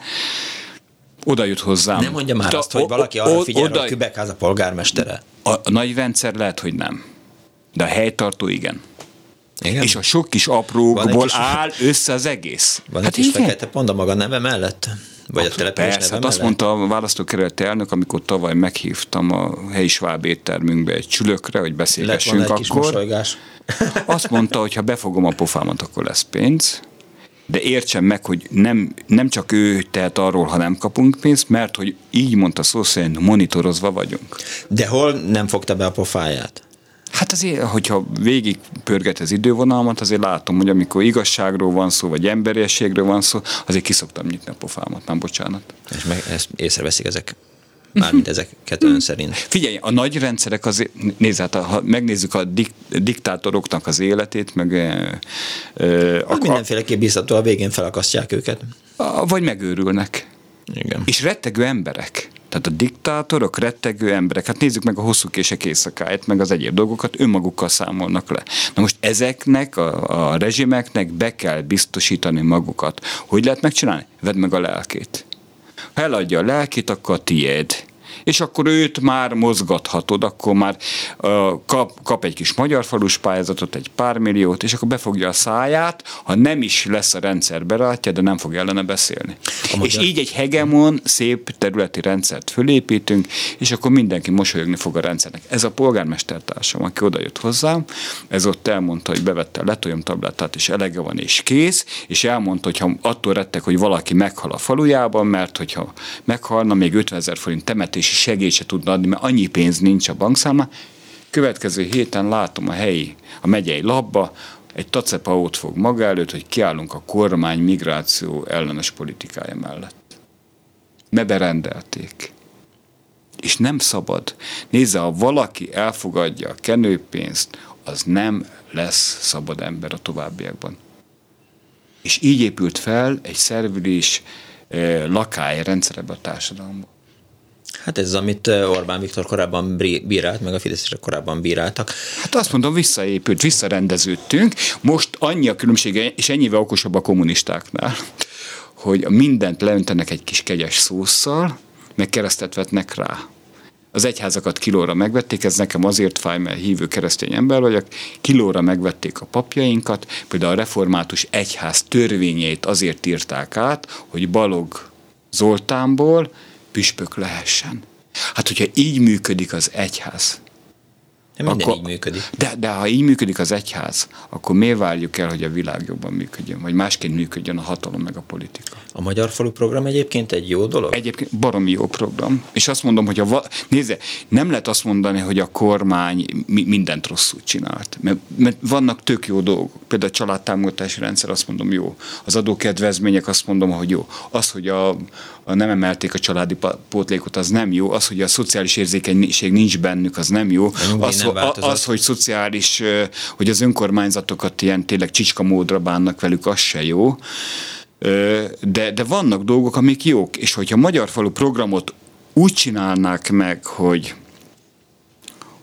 B: oda jut hozzám.
A: Nem mondja már azt, hogy valaki arra figyel, oda, hogy Kübekház a polgármestere.
B: A, a nagy rendszer lehet, hogy nem. De a helytartó igen.
A: Igen?
B: És a sok kis aprókból kis... áll össze az egész.
A: Van hát egy kis fekete pont a maga neve mellett? Vagy a település
B: Persze, hát azt mondta a választókerületi elnök, amikor tavaly meghívtam a helyi sváb éttermünkbe egy csülökre, hogy beszélgessünk akkor. azt mondta, hogy ha befogom a pofámat, akkor lesz pénz de értsen meg, hogy nem, nem csak ő tehet arról, ha nem kapunk pénzt, mert hogy így mondta szó szerint monitorozva vagyunk.
A: De hol nem fogta be a pofáját?
B: Hát azért, hogyha végig pörget az idővonalmat, azért látom, hogy amikor igazságról van szó, vagy emberiességről van szó, azért kiszoktam nyitni a pofámat, nem bocsánat.
A: És meg ezt észreveszik ezek mármint ezeket ön szerint.
B: Figyelj, a nagy rendszerek azért, nézd, hát, ha megnézzük a dik, diktátoroknak az életét, meg... E,
A: e, ak- mindenféleképp biztató, a végén felakasztják őket.
B: A, vagy megőrülnek.
A: Igen.
B: És rettegő emberek. Tehát a diktátorok, rettegő emberek, hát nézzük meg a hosszú kések éjszakáját, meg az egyéb dolgokat, önmagukkal számolnak le. Na most ezeknek, a, a rezsimeknek be kell biztosítani magukat. Hogy lehet megcsinálni? Vedd meg a lelkét. Ha eladja a lelkét, akkor a tiéd és akkor őt már mozgathatod, akkor már uh, kap, kap egy kis magyar falus pályázatot, egy pár milliót, és akkor befogja a száját, ha nem is lesz a rendszer berátja, de nem fog ellene beszélni. A és így egy hegemon szép területi rendszert fölépítünk, és akkor mindenki mosolyogni fog a rendszernek. Ez a polgármestertársam, aki oda jött hozzám, ez ott elmondta, hogy bevette a letoljom tablettát, és elege van, és kész, és elmondta, hogy ha attól rettek, hogy valaki meghal a falujában, mert hogyha meghalna, még 50 ezer forint temetési segélyt se tudna adni, mert annyi pénz nincs a bankszámla. Következő héten látom a helyi, a megyei labba, egy tacepa ott fog maga előtt, hogy kiállunk a kormány migráció ellenes politikája mellett. Ne berendelték. És nem szabad. Nézze, ha valaki elfogadja a kenőpénzt, az nem lesz szabad ember a továbbiakban. És így épült fel egy szervülés lakály rendszer ebbe a társadalomban.
A: Hát ez az, amit Orbán Viktor korábban bírált, meg a Fideszre korábban bíráltak.
B: Hát azt mondom, visszaépült, visszarendeződtünk. Most annyi a különbsége, és ennyivel okosabb a kommunistáknál, hogy mindent leöntenek egy kis kegyes szószal, meg keresztet vetnek rá. Az egyházakat kilóra megvették, ez nekem azért fáj, mert hívő keresztény ember vagyok, kilóra megvették a papjainkat, például a református egyház törvényeit azért írták át, hogy Balog Zoltánból püspök lehessen. Hát, hogyha így működik az egyház,
A: de minden akkor, így működik.
B: De, de ha így működik az egyház, akkor miért várjuk el, hogy a világ jobban működjön, vagy másként működjön a hatalom meg a politika?
A: A Magyar Falu program egyébként egy jó dolog?
B: Egyébként baromi jó program. És azt mondom, hogy a va- nézze, nem lehet azt mondani, hogy a kormány mi- mindent rosszul csinált. Mert, mert vannak tök jó dolgok. Például a családtámogatási rendszer azt mondom jó. Az adókedvezmények azt mondom, hogy jó. Az, hogy a, a nem emelték a családi pótlékot, az nem jó. Az, hogy a szociális érzékenység nincs bennük, az nem jó. Az, a, az, hogy szociális, hogy az önkormányzatokat ilyen tényleg csicska módra bánnak velük, az se jó. De, de vannak dolgok, amik jók, és hogyha Magyar Falu programot úgy csinálnák meg, hogy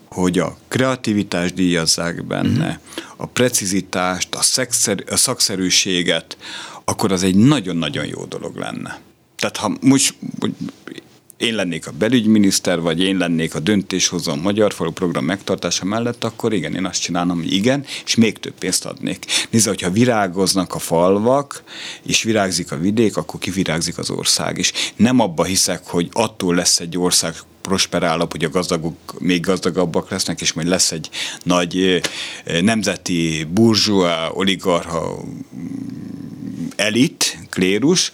B: hogy a kreativitást díjazzák benne, uh-huh. a precizitást, a, szexer, a szakszerűséget, akkor az egy nagyon-nagyon jó dolog lenne. Tehát ha most én lennék a belügyminiszter, vagy én lennék a döntéshozó a Magyar Falu program megtartása mellett, akkor igen, én azt csinálom, hogy igen, és még több pénzt adnék. Nézd, hogyha virágoznak a falvak, és virágzik a vidék, akkor kivirágzik az ország is. Nem abba hiszek, hogy attól lesz egy ország prosperálabb, hogy a gazdagok még gazdagabbak lesznek, és majd lesz egy nagy nemzeti burzsua, oligarha elit, klérus,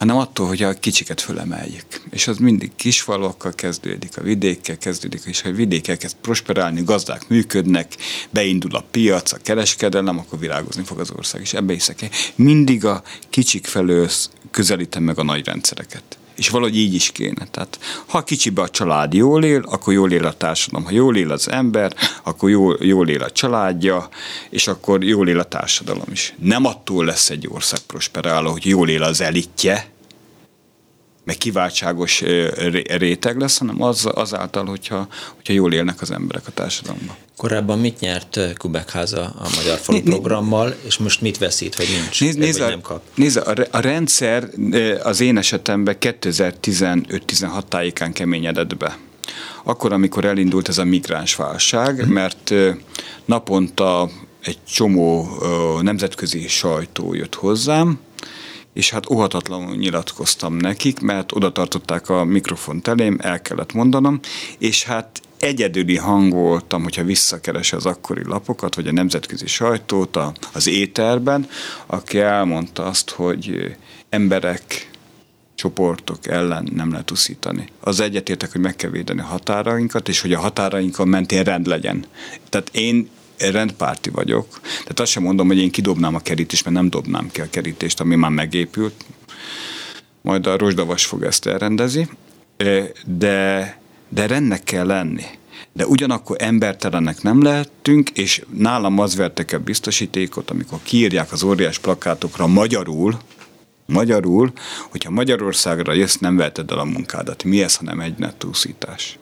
B: hanem attól, hogy a kicsiket fölemeljük. És az mindig kisfalokkal kezdődik, a vidékkel kezdődik, és ha a vidékkel kezd prosperálni, gazdák működnek, beindul a piac, a kereskedelem, akkor virágozni fog az ország, és ebbe hiszek. Mindig a kicsik felől közelítem meg a nagy rendszereket. És valahogy így is kéne. Tehát ha kicsibe a család jól él, akkor jól él a társadalom. Ha jól él az ember, akkor jól, jól él a családja, és akkor jól él a társadalom is. Nem attól lesz egy ország prosperáló, hogy jól él az elitje, meg kiváltságos réteg lesz, hanem az, azáltal, hogyha, hogyha jól élnek az emberek a társadalomban.
A: Korábban mit nyert Kubekháza a Magyar Falu né, programmal, és most mit veszít, vagy nincs, nézd, nézd, vagy nem kap?
B: Nézd, a, a rendszer az én esetemben 2015-16 tájékán keményedett be. Akkor, amikor elindult ez a migráns válság, hmm. mert naponta egy csomó nemzetközi sajtó jött hozzám, és hát óhatatlanul nyilatkoztam nekik, mert oda tartották a mikrofont elém, el kellett mondanom, és hát egyedüli hang voltam, hogyha visszakeres az akkori lapokat, vagy a nemzetközi sajtót az éterben, aki elmondta azt, hogy emberek, csoportok ellen nem lehet uszítani. Az egyetértek, hogy meg kell védeni a határainkat, és hogy a határainkon mentén rend legyen. Tehát én rendpárti vagyok, tehát azt sem mondom, hogy én kidobnám a kerítést, mert nem dobnám ki a kerítést, ami már megépült. Majd a rozsdavas fog ezt elrendezi, de, de rendnek kell lenni. De ugyanakkor embertelenek nem lehetünk, és nálam az vertek a biztosítékot, amikor kiírják az óriás plakátokra magyarul, magyarul, hogyha Magyarországra jössz, nem veheted el a munkádat. Mi ez, hanem egy nettúszítás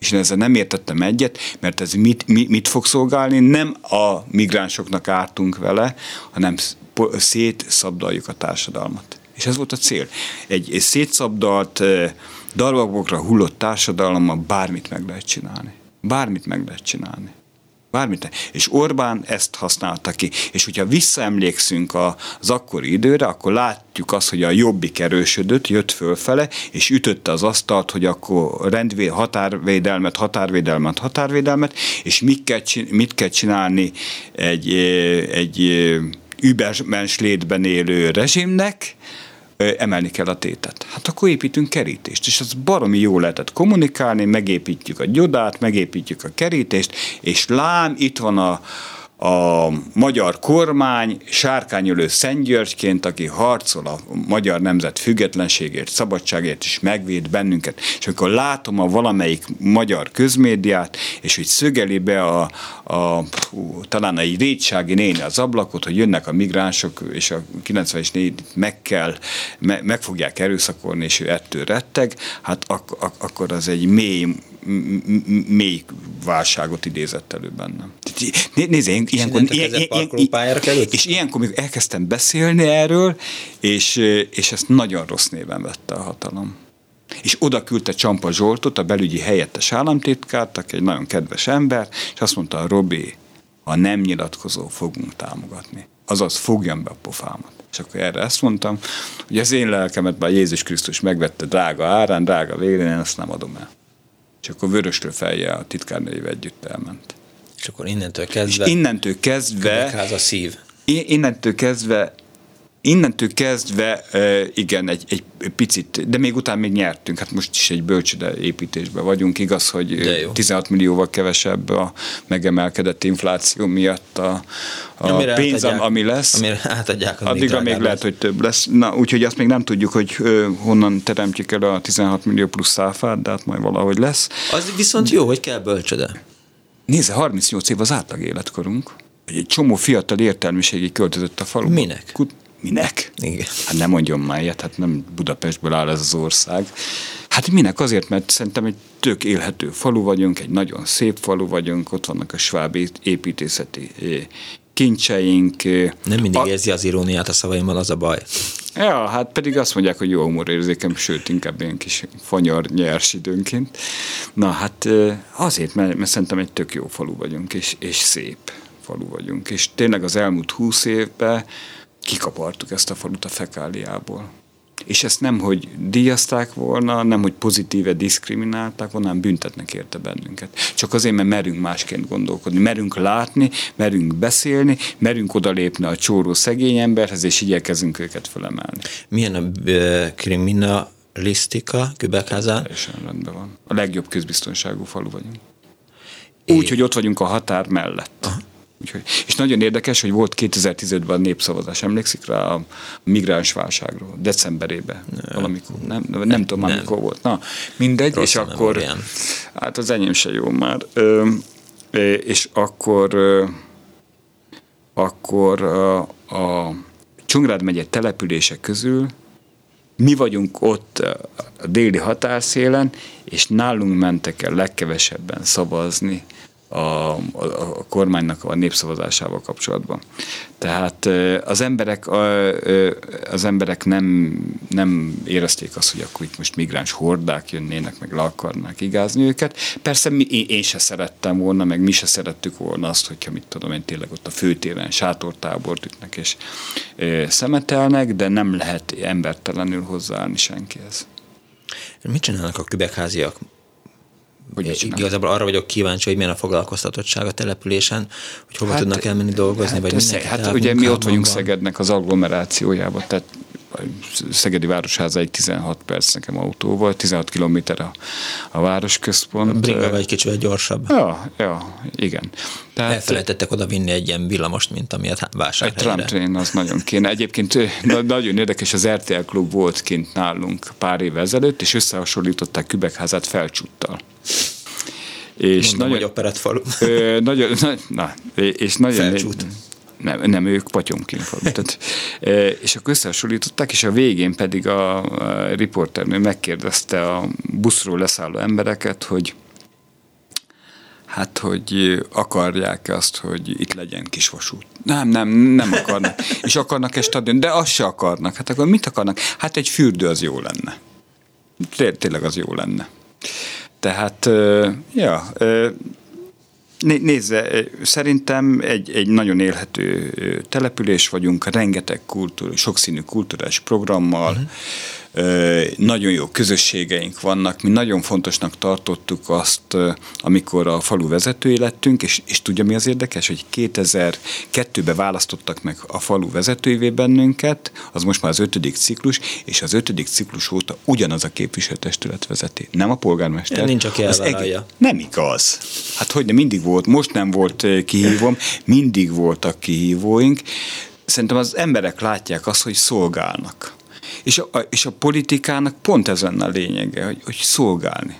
B: és én ezzel nem értettem egyet, mert ez mit, mit, mit fog szolgálni? Nem a migránsoknak ártunk vele, hanem szétszabdaljuk a társadalmat. És ez volt a cél. Egy, egy szétszabdalt, darabokra hullott társadalommal bármit meg lehet csinálni. Bármit meg lehet csinálni. Bármit. És Orbán ezt használta ki. És hogyha visszaemlékszünk az akkori időre, akkor látjuk azt, hogy a jobbik erősödött, jött fölfele, és ütötte az asztalt, hogy akkor rendvé, határvédelmet, határvédelmet, határvédelmet, és mit kell, mit kell csinálni egy, egy übermens létben élő rezsimnek, emelni kell a tétet. Hát akkor építünk kerítést, és az baromi jó lehetett kommunikálni, megépítjük a gyodát, megépítjük a kerítést, és lám, itt van a, a magyar kormány sárkányölő Szent Györgyként, aki harcol a magyar nemzet függetlenségért, szabadságért is megvéd bennünket. És amikor látom a valamelyik magyar közmédiát, és hogy szögeli be a, a hú, talán egy rétsági néni az ablakot, hogy jönnek a migránsok, és a 90-es négy meg kell, me, meg fogják erőszakolni, és ő ettől retteg, hát ak- ak- akkor az egy mély mély válságot idézett elő bennem. Nézd, én, ilyenkor, ilyen, ilyen, ilyen, és ilyenkor még elkezdtem beszélni erről, és, és ezt nagyon rossz néven vette a hatalom. És oda küldte Csampa Zsoltot, a belügyi helyettes államtitkárt, aki egy nagyon kedves ember, és azt mondta, Robi, ha nem nyilatkozó, fogunk támogatni. Azaz, fogjam be a pofámat. És akkor erre ezt mondtam, hogy az én lelkemet már Jézus Krisztus megvette drága árán, drága vérén, én ezt nem adom el. És akkor vöröstől felje a titkárnőjével együtt elment.
A: És akkor innentől kezdve...
B: És innentől kezdve...
A: a szív.
B: Innentől kezdve innentől kezdve igen, egy, egy picit, de még utána még nyertünk, hát most is egy bölcsöde építésben vagyunk, igaz, hogy 16 millióval kevesebb a megemelkedett infláció miatt a, a pénz, átadják, ami lesz.
A: Amire átadják,
B: addigra még lesz. lehet, hogy több lesz. Na, úgyhogy azt még nem tudjuk, hogy honnan teremtjük el a 16 millió plusz száfát, de hát majd valahogy lesz.
A: Az viszont jó, hogy kell bölcsöde.
B: Nézze, 38 év az átlag életkorunk. Egy csomó fiatal értelmiségi költözött a falu.
A: Minek?
B: Kut- Minek?
A: Igen.
B: Hát nem mondjon már ilyet, hát nem Budapestből áll ez az ország. Hát minek? Azért, mert szerintem egy tök élhető falu vagyunk, egy nagyon szép falu vagyunk, ott vannak a sváb építészeti kincseink.
A: Nem mindig a... érzi az iróniát a szavaimmal, az a baj.
B: Ja, hát pedig azt mondják, hogy jó humorérzékem, sőt, inkább ilyen kis fanyar nyers időnként. Na hát azért, mert, mert szerintem egy tök jó falu vagyunk, és, és szép falu vagyunk. És tényleg az elmúlt húsz évben kikapartuk ezt a falut a fekáliából. És ezt nem, hogy díjazták volna, nem, hogy pozitíve diszkriminálták volna, hanem büntetnek érte bennünket. Csak azért, mert merünk másként gondolkodni, merünk látni, merünk beszélni, merünk odalépni a csóró szegény emberhez, és igyekezünk őket felemelni.
A: Milyen a kriminalisztika Kübekházán?
B: Teljesen rendben van. A legjobb közbiztonságú falu vagyunk. Úgy, hogy ott vagyunk a határ mellett. Aha. Úgyhogy, és nagyon érdekes, hogy volt 2015-ben a népszavazás, emlékszik rá a migráns válságról, decemberében. Nem, valamikor, nem, nem, nem tudom már mikor volt. Na, mindegy, Rossz és akkor, memóriám. hát az enyém se jó már, ö, és akkor ö, akkor a, a Csongrád megye települések közül mi vagyunk ott a déli határszélen, és nálunk mentek el legkevesebben szavazni a, a, a kormánynak a népszavazásával kapcsolatban. Tehát az emberek, az emberek nem, nem érezték azt, hogy akkor itt most migráns hordák jönnének, meg le akarnák igázni őket. Persze mi, én, se szerettem volna, meg mi se szerettük volna azt, hogyha mit tudom én tényleg ott a főtéren sátortábort ütnek és szemetelnek, de nem lehet embertelenül hozzáállni senkihez.
A: Mit csinálnak a kübekháziak? Hogy igazából arra vagyok kíváncsi, hogy milyen a foglalkoztatottság a településen, hogy hova hát, tudnak elmenni dolgozni, hát, vagy
B: össze, Hát ugye mi ott vagyunk van. Szegednek az agglomerációjában, tehát Szegedi Városházáig 16 perc nekem autóval, 16 kilométer a, a városközpont. A
A: bringa egy kicsit gyorsabb.
B: Ja, ja, igen.
A: Tehát, Elfelejtettek oda vinni egy ilyen villamost, mint amilyet vásárhelyre.
B: Egy tramtrain az nagyon kéne. Egyébként nagyon érdekes, az RTL klub volt kint nálunk pár évvel ezelőtt, és összehasonlították Kübekházát felcsúttal.
A: És Mondom, nagyon, hogy operett falu.
B: Ö, nagyon, na, na, és nagyon, Felcsút nem, nem ők patyomként Tehát, és akkor összehasonlították, és a végén pedig a, riporternő megkérdezte a buszról leszálló embereket, hogy hát, hogy akarják azt, hogy itt legyen kis vasút. Nem, nem, nem akarnak. és akarnak-e stadion, de azt se akarnak. Hát akkor mit akarnak? Hát egy fürdő az jó lenne. Tényleg az jó lenne. Tehát, ja, Nézze, szerintem egy, egy nagyon élhető település vagyunk, rengeteg kultúr, sokszínű kulturális programmal, nagyon jó közösségeink vannak. Mi nagyon fontosnak tartottuk azt, amikor a falu vezetői lettünk, és, és tudja mi az érdekes, hogy 2002-ben választottak meg a falu vezetőivé bennünket, az most már az ötödik ciklus, és az ötödik ciklus óta ugyanaz a képviselőtestület vezeti. Nem a polgármester.
A: Nincs, aki elvállalja.
B: Nem igaz. Hát hogy de mindig volt, most nem volt kihívom, mindig voltak kihívóink. Szerintem az emberek látják azt, hogy szolgálnak és a, és a politikának pont ez lenne a lényege, hogy, hogy szolgálni.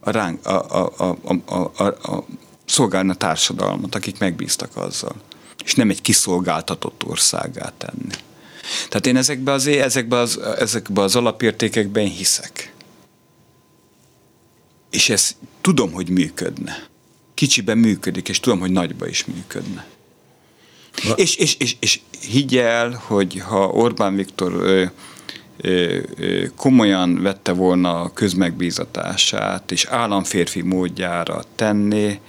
B: A, ránk, a, a, a, a, a, a, szolgálni a társadalmat, akik megbíztak azzal. És nem egy kiszolgáltatott országát tenni. Tehát én ezekbe az, ezekbe az, ezekbe az alapértékekben hiszek. És ezt tudom, hogy működne. Kicsiben működik, és tudom, hogy nagyba is működne. És, és, és, és higgyel, hogy ha Orbán Viktor komolyan vette volna a közmegbízatását, és államférfi módjára tenni,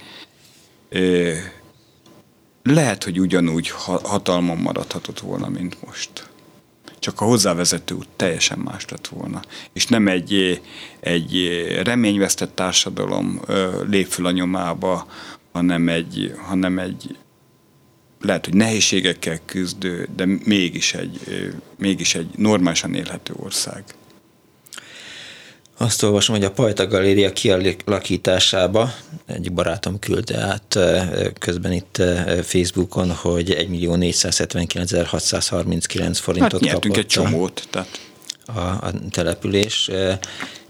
B: lehet, hogy ugyanúgy hatalmon maradhatott volna, mint most. Csak a hozzávezető út teljesen más lett volna. És nem egy, egy reményvesztett társadalom lép föl a nyomába, hanem egy, hanem egy lehet, hogy nehézségekkel küzdő, de mégis egy, mégis egy normálisan élhető ország.
A: Azt olvasom, hogy a Pajta Galéria kialakításába egy barátom küldte át közben itt Facebookon, hogy 1 millió 479 forintot hát
B: kapott egy csomót. Tehát.
A: A, a település,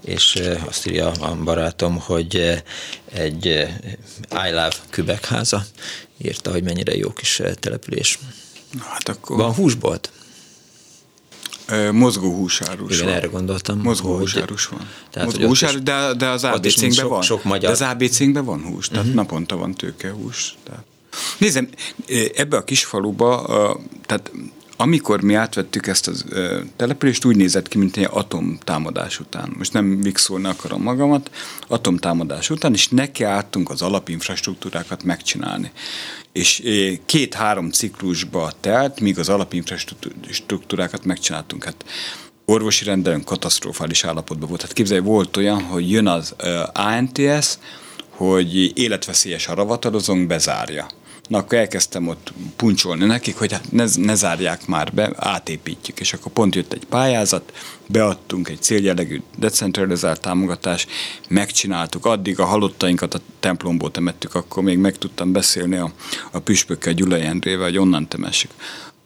A: és azt írja a barátom, hogy egy I Love kübekháza írta, hogy mennyire jó kis település.
B: Hát akkor...
A: Van húsbolt?
B: Mozgó húsárus
A: Igen, van. erre gondoltam.
B: Mozgó hogy, húsárus van. Tehát, Mozgó húsárus, de, de az ABC-nkben van.
A: Sok magyar.
B: De az ABC-nkben van hús, tehát uh-huh. naponta van tőkehús. Tehát. Nézem, ebbe a kis faluba, tehát amikor mi átvettük ezt a települést, úgy nézett ki, mint egy atomtámadás után. Most nem vixolni akarom magamat, atomtámadás után, és neki álltunk az alapinfrastruktúrákat megcsinálni. És két-három ciklusba telt, míg az alapinfrastruktúrákat megcsináltunk. Hát orvosi rendelőn katasztrofális állapotban volt. Hát képzelj, volt olyan, hogy jön az ANTS, hogy életveszélyes a ravatalozónk, bezárja Na akkor elkezdtem ott puncsolni nekik, hogy hát ne, ne zárják már be, átépítjük. És akkor pont jött egy pályázat, beadtunk egy céljellegű decentralizált támogatás, megcsináltuk. Addig a halottainkat a templomból temettük, akkor még meg tudtam beszélni a, a püspökkel, Gyulai Endrével, hogy onnan temessük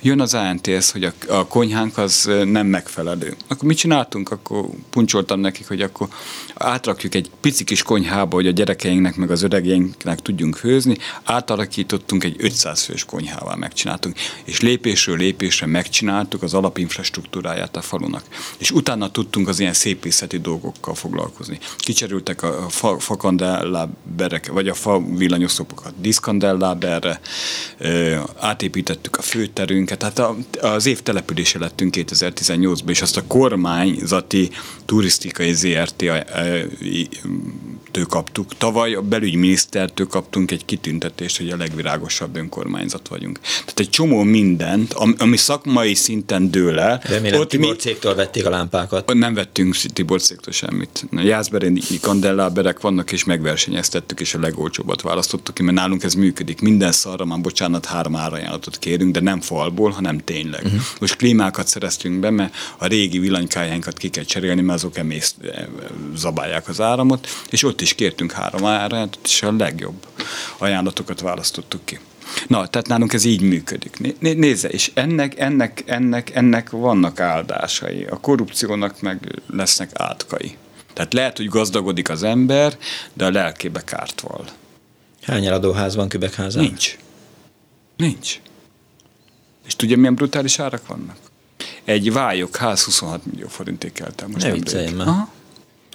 B: jön az ANTS, hogy a, a konyhánk az nem megfelelő. Akkor mit csináltunk? Akkor puncsoltam nekik, hogy akkor átrakjuk egy pici kis konyhába, hogy a gyerekeinknek meg az öregeinknek tudjunk főzni, átalakítottunk egy 500 fős konyhával megcsináltunk, és lépésről lépésre megcsináltuk az alapinfrastruktúráját a falunak. És utána tudtunk az ilyen szépészeti dolgokkal foglalkozni. Kicserültek a fa, fakandelláberek, vagy a fa villanyoszlopokat diszkandelláberre, átépítettük a főterünket, tehát az év települése lettünk 2018-ban, és azt a kormányzati turisztikai ZRT től kaptuk. Tavaly a belügyminisztertől kaptunk egy kitüntetést, hogy a legvirágosabb önkormányzat vagyunk. Tehát egy csomó mindent, ami szakmai szinten dől el.
A: Remélem ott Tibor mi, cégtől vették a lámpákat.
B: Nem vettünk Tibor cégtől semmit. Jászberéni kandelláberek vannak, és megversenyeztettük, és a legolcsóbbat választottuk ki, mert nálunk ez működik. Minden szarra már, bocsánat, három árajánlatot kérünk, de nem falból, hanem tényleg. Uh-huh. Most klímákat szereztünk be, mert a régi villanykájánkat ki kell cserélni, mert azok emész, zabálják az áramot, és ott is kértünk három ajánlatot, és a legjobb ajánlatokat választottuk ki. Na, tehát nálunk ez így működik. Nézze, és ennek, ennek, ennek, ennek vannak áldásai. A korrupciónak meg lesznek átkai. Tehát lehet, hogy gazdagodik az ember, de a lelkébe kárt val.
A: Hány eladóház van Kübekházán?
B: Nincs. Nincs. És tudja, milyen brutális árak vannak? Egy vályok ház 26 millió forinték kelt el.
A: Most ne viccelj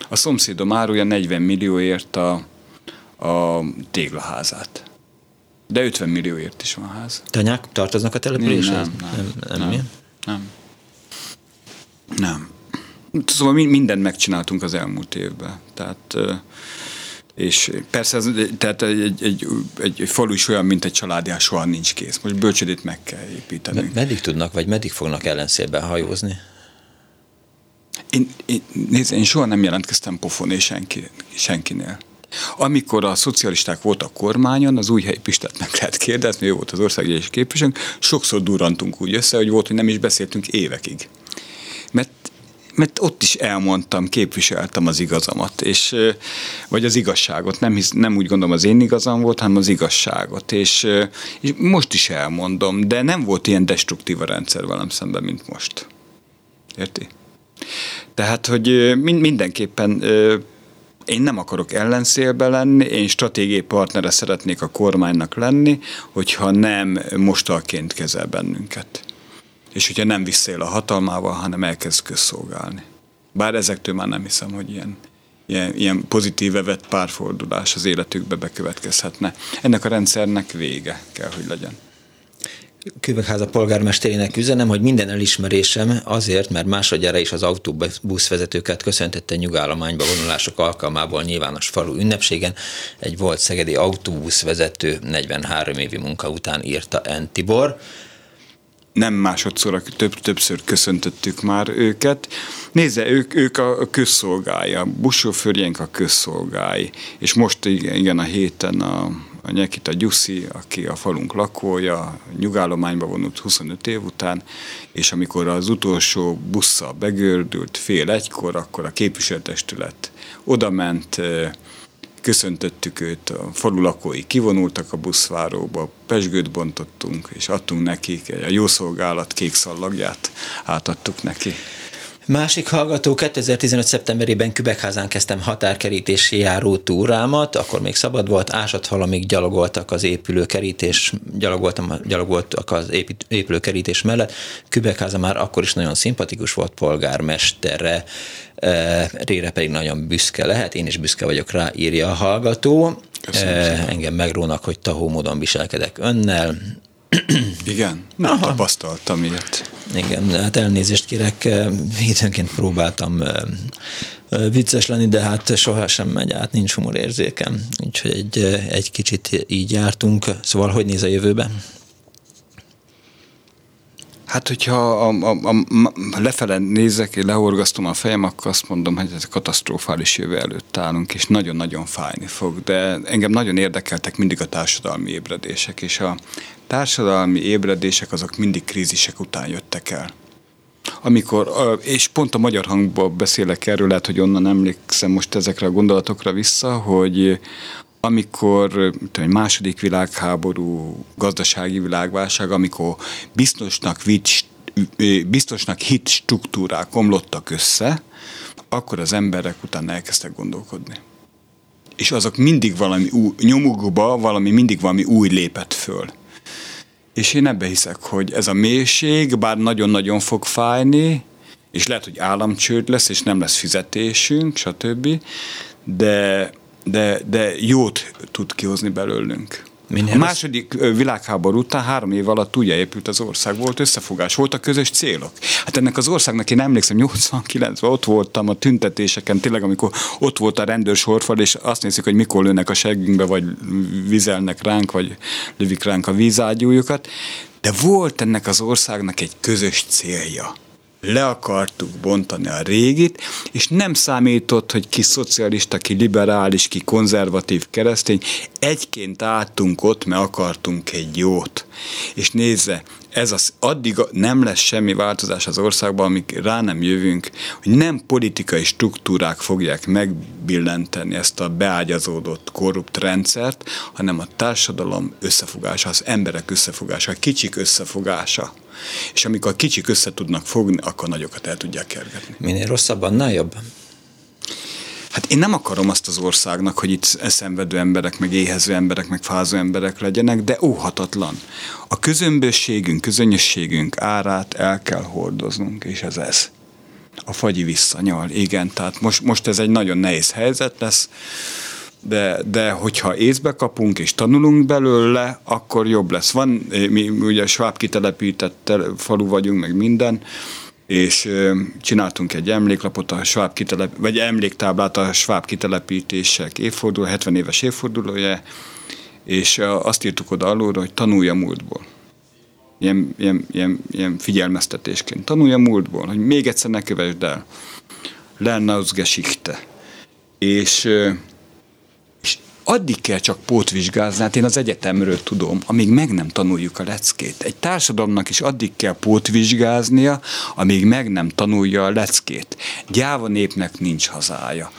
B: a szomszédom árulja 40 millióért a, a téglaházát. De 50 millióért is van ház.
A: Tanyák tartoznak a településhez?
B: Nem, nem, nem, nem, nem, nem. Nem. Szóval mindent megcsináltunk az elmúlt évben. Tehát és persze ez, tehát egy, egy, egy, egy falu is olyan, mint egy családi, soha nincs kész. Most bölcsödét meg kell építeni.
A: Meddig tudnak, vagy meddig fognak ellenszélben hajózni?
B: Én, én, nézd, én soha nem jelentkeztem pofoné senki, senkinél. Amikor a szocialisták voltak kormányon, az új helyi Pistát meg lehet kérdezni, ő volt az országgyűlési képviselőnk, sokszor durantunk úgy össze, hogy volt, hogy nem is beszéltünk évekig. Mert mert ott is elmondtam, képviseltem az igazamat, és, vagy az igazságot. Nem, hisz, nem úgy gondolom az én igazam volt, hanem az igazságot. És, és most is elmondom, de nem volt ilyen destruktív a rendszer velem szemben, mint most. Érti? Tehát, hogy mindenképpen én nem akarok ellenszélbe lenni, én stratégiai partnere szeretnék a kormánynak lenni, hogyha nem mostalként kezel bennünket. És hogyha nem visszaél a hatalmával, hanem elkezd közszolgálni. Bár ezektől már nem hiszem, hogy ilyen, ilyen, ilyen pozitív vett párfordulás az életükbe bekövetkezhetne. Ennek a rendszernek vége kell, hogy legyen.
A: Kübekháza polgármesterének üzenem, hogy minden elismerésem azért, mert másodjára is az autóbuszvezetőket köszöntette nyugállományba vonulások alkalmából nyilvános falu ünnepségen. Egy volt szegedi autóbuszvezető 43 évi munka után írta N. Tibor
B: nem másodszor, több, többször köszöntöttük már őket. Nézze, ők, ők a közszolgája, buszsofőrjénk a közszolgái, és most igen, a héten a, a Nyekita Gyuszi, aki a falunk lakója, nyugállományba vonult 25 év után, és amikor az utolsó busszal begördült fél egykor, akkor a képviselőtestület odament, köszöntöttük őt, a falu lakói kivonultak a buszváróba, pesgőt bontottunk, és adtunk nekik, a jószolgálat kék szallagját átadtuk neki.
A: Másik hallgató, 2015. szeptemberében Kübekházán kezdtem határkerítési járó túrámat, akkor még szabad volt, ásathalamig gyalogoltak az épülőkerítés, gyalogoltam, gyalogoltak az épülőkerítés mellett. Kübekháza már akkor is nagyon szimpatikus volt polgármestere, e, Rére pedig nagyon büszke lehet, én is büszke vagyok rá, írja a hallgató. Köszönöm Engem megrónak, hogy tahó módon viselkedek önnel,
B: igen, nem Aha. tapasztaltam ilyet.
A: Igen, hát elnézést kérek, eh, időnként próbáltam eh, eh, vicces lenni, de hát sohasem megy át, nincs humorérzékem. Úgyhogy egy, egy kicsit így jártunk. Szóval hogy néz a jövőben?
B: Hát, hogyha a, a, a, lefele nézek, lehorgasztom a fejem, akkor azt mondom, hogy ez a katasztrofális jövő előtt állunk, és nagyon-nagyon fájni fog. De engem nagyon érdekeltek mindig a társadalmi ébredések, és a társadalmi ébredések azok mindig krízisek után jöttek el. Amikor, és pont a magyar hangban beszélek erről, lehet, hogy onnan emlékszem most ezekre a gondolatokra vissza, hogy amikor egy második világháború, gazdasági világválság, amikor biztosnak, vitt, biztosnak hit struktúrák omlottak össze, akkor az emberek utána elkezdtek gondolkodni. És azok mindig valami új, nyomukba valami, mindig valami új lépett föl. És én ebbe hiszek, hogy ez a mélység, bár nagyon-nagyon fog fájni, és lehet, hogy államcsőd lesz, és nem lesz fizetésünk, stb., de de, de jót tud kihozni belőlünk. Minél a második világháború után három év alatt újjáépült az ország, volt összefogás, voltak közös célok. Hát ennek az országnak én emlékszem, 89-ben ott voltam a tüntetéseken, tényleg amikor ott volt a rendőr sorfal, és azt nézik, hogy mikor lőnek a seggünkbe, vagy vizelnek ránk, vagy lövik ránk a vízágyújukat. De volt ennek az országnak egy közös célja le akartuk bontani a régit, és nem számított, hogy ki szocialista, ki liberális, ki konzervatív keresztény, egyként álltunk ott, mert akartunk egy jót. És nézze, ez az, addig nem lesz semmi változás az országban, amíg rá nem jövünk, hogy nem politikai struktúrák fogják megbillenteni ezt a beágyazódott korrupt rendszert, hanem a társadalom összefogása, az emberek összefogása, a kicsik összefogása. És amikor a kicsik össze tudnak fogni, akkor nagyokat el tudják kergetni.
A: Minél rosszabb, annál jobb?
B: Hát én nem akarom azt az országnak, hogy itt szenvedő emberek, meg éhező emberek, meg fázó emberek legyenek, de óhatatlan. A közömbösségünk, közönösségünk árát el kell hordoznunk, és ez ez. A fagyi visszanyal, igen, tehát most, most ez egy nagyon nehéz helyzet lesz, de, de hogyha észbe kapunk és tanulunk belőle, akkor jobb lesz. Van, mi ugye sváb kitelepített falu vagyunk, meg minden, és csináltunk egy emléklapot, a sváb kitelep, vagy emléktáblát a sváb kitelepítések évforduló, 70 éves évfordulója, és azt írtuk oda alulra, hogy tanulja múltból. ilyen, ilyen, ilyen, ilyen figyelmeztetésként. Tanulj a múltból, hogy még egyszer ne kövesd el. Geschichte. És, és addig kell csak pótvizsgázni, hát én az egyetemről tudom, amíg meg nem tanuljuk a leckét. Egy társadalomnak is addig kell pótvizsgáznia, amíg meg nem tanulja a leckét. Gyáva népnek nincs hazája.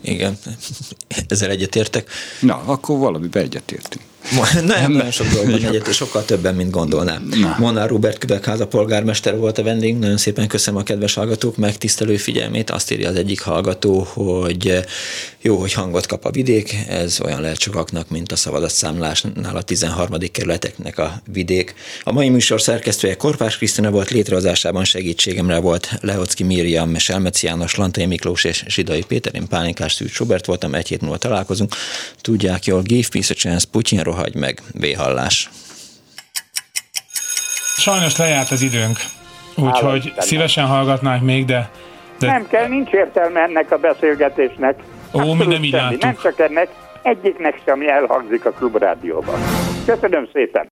A: Igen, ezzel egyetértek.
B: Na, akkor valamiben egyetértünk.
A: Nem, nagyon sok dologban egyet, és sokkal többen, mint gondolnám. Na. Monár Robert Kübekháza polgármester volt a vendég, nagyon szépen köszönöm a kedves hallgatók megtisztelő figyelmét. Azt írja az egyik hallgató, hogy jó, hogy hangot kap a vidék, ez olyan lehet sokaknak, mint a szavazatszámlásnál a 13. kerületeknek a vidék. A mai műsor szerkesztője Korpás Krisztina volt, létrehozásában segítségemre volt Leocki Miriam, Selmeci János, Lantai Miklós és Zsidai Péter, én Pálinkás Szűcs Robert voltam, egy hét múlva találkozunk. Tudják jól, give peace a chance, Putyin rohagy meg, véhallás.
C: Sajnos lejárt az időnk, úgyhogy szívesen hallgatnánk még, de,
D: de... Nem kell, nincs értelme ennek a beszélgetésnek.
C: Ó, mi nem így
D: Nem csak ennek, egyiknek sem elhangzik a klubrádióban. Köszönöm szépen!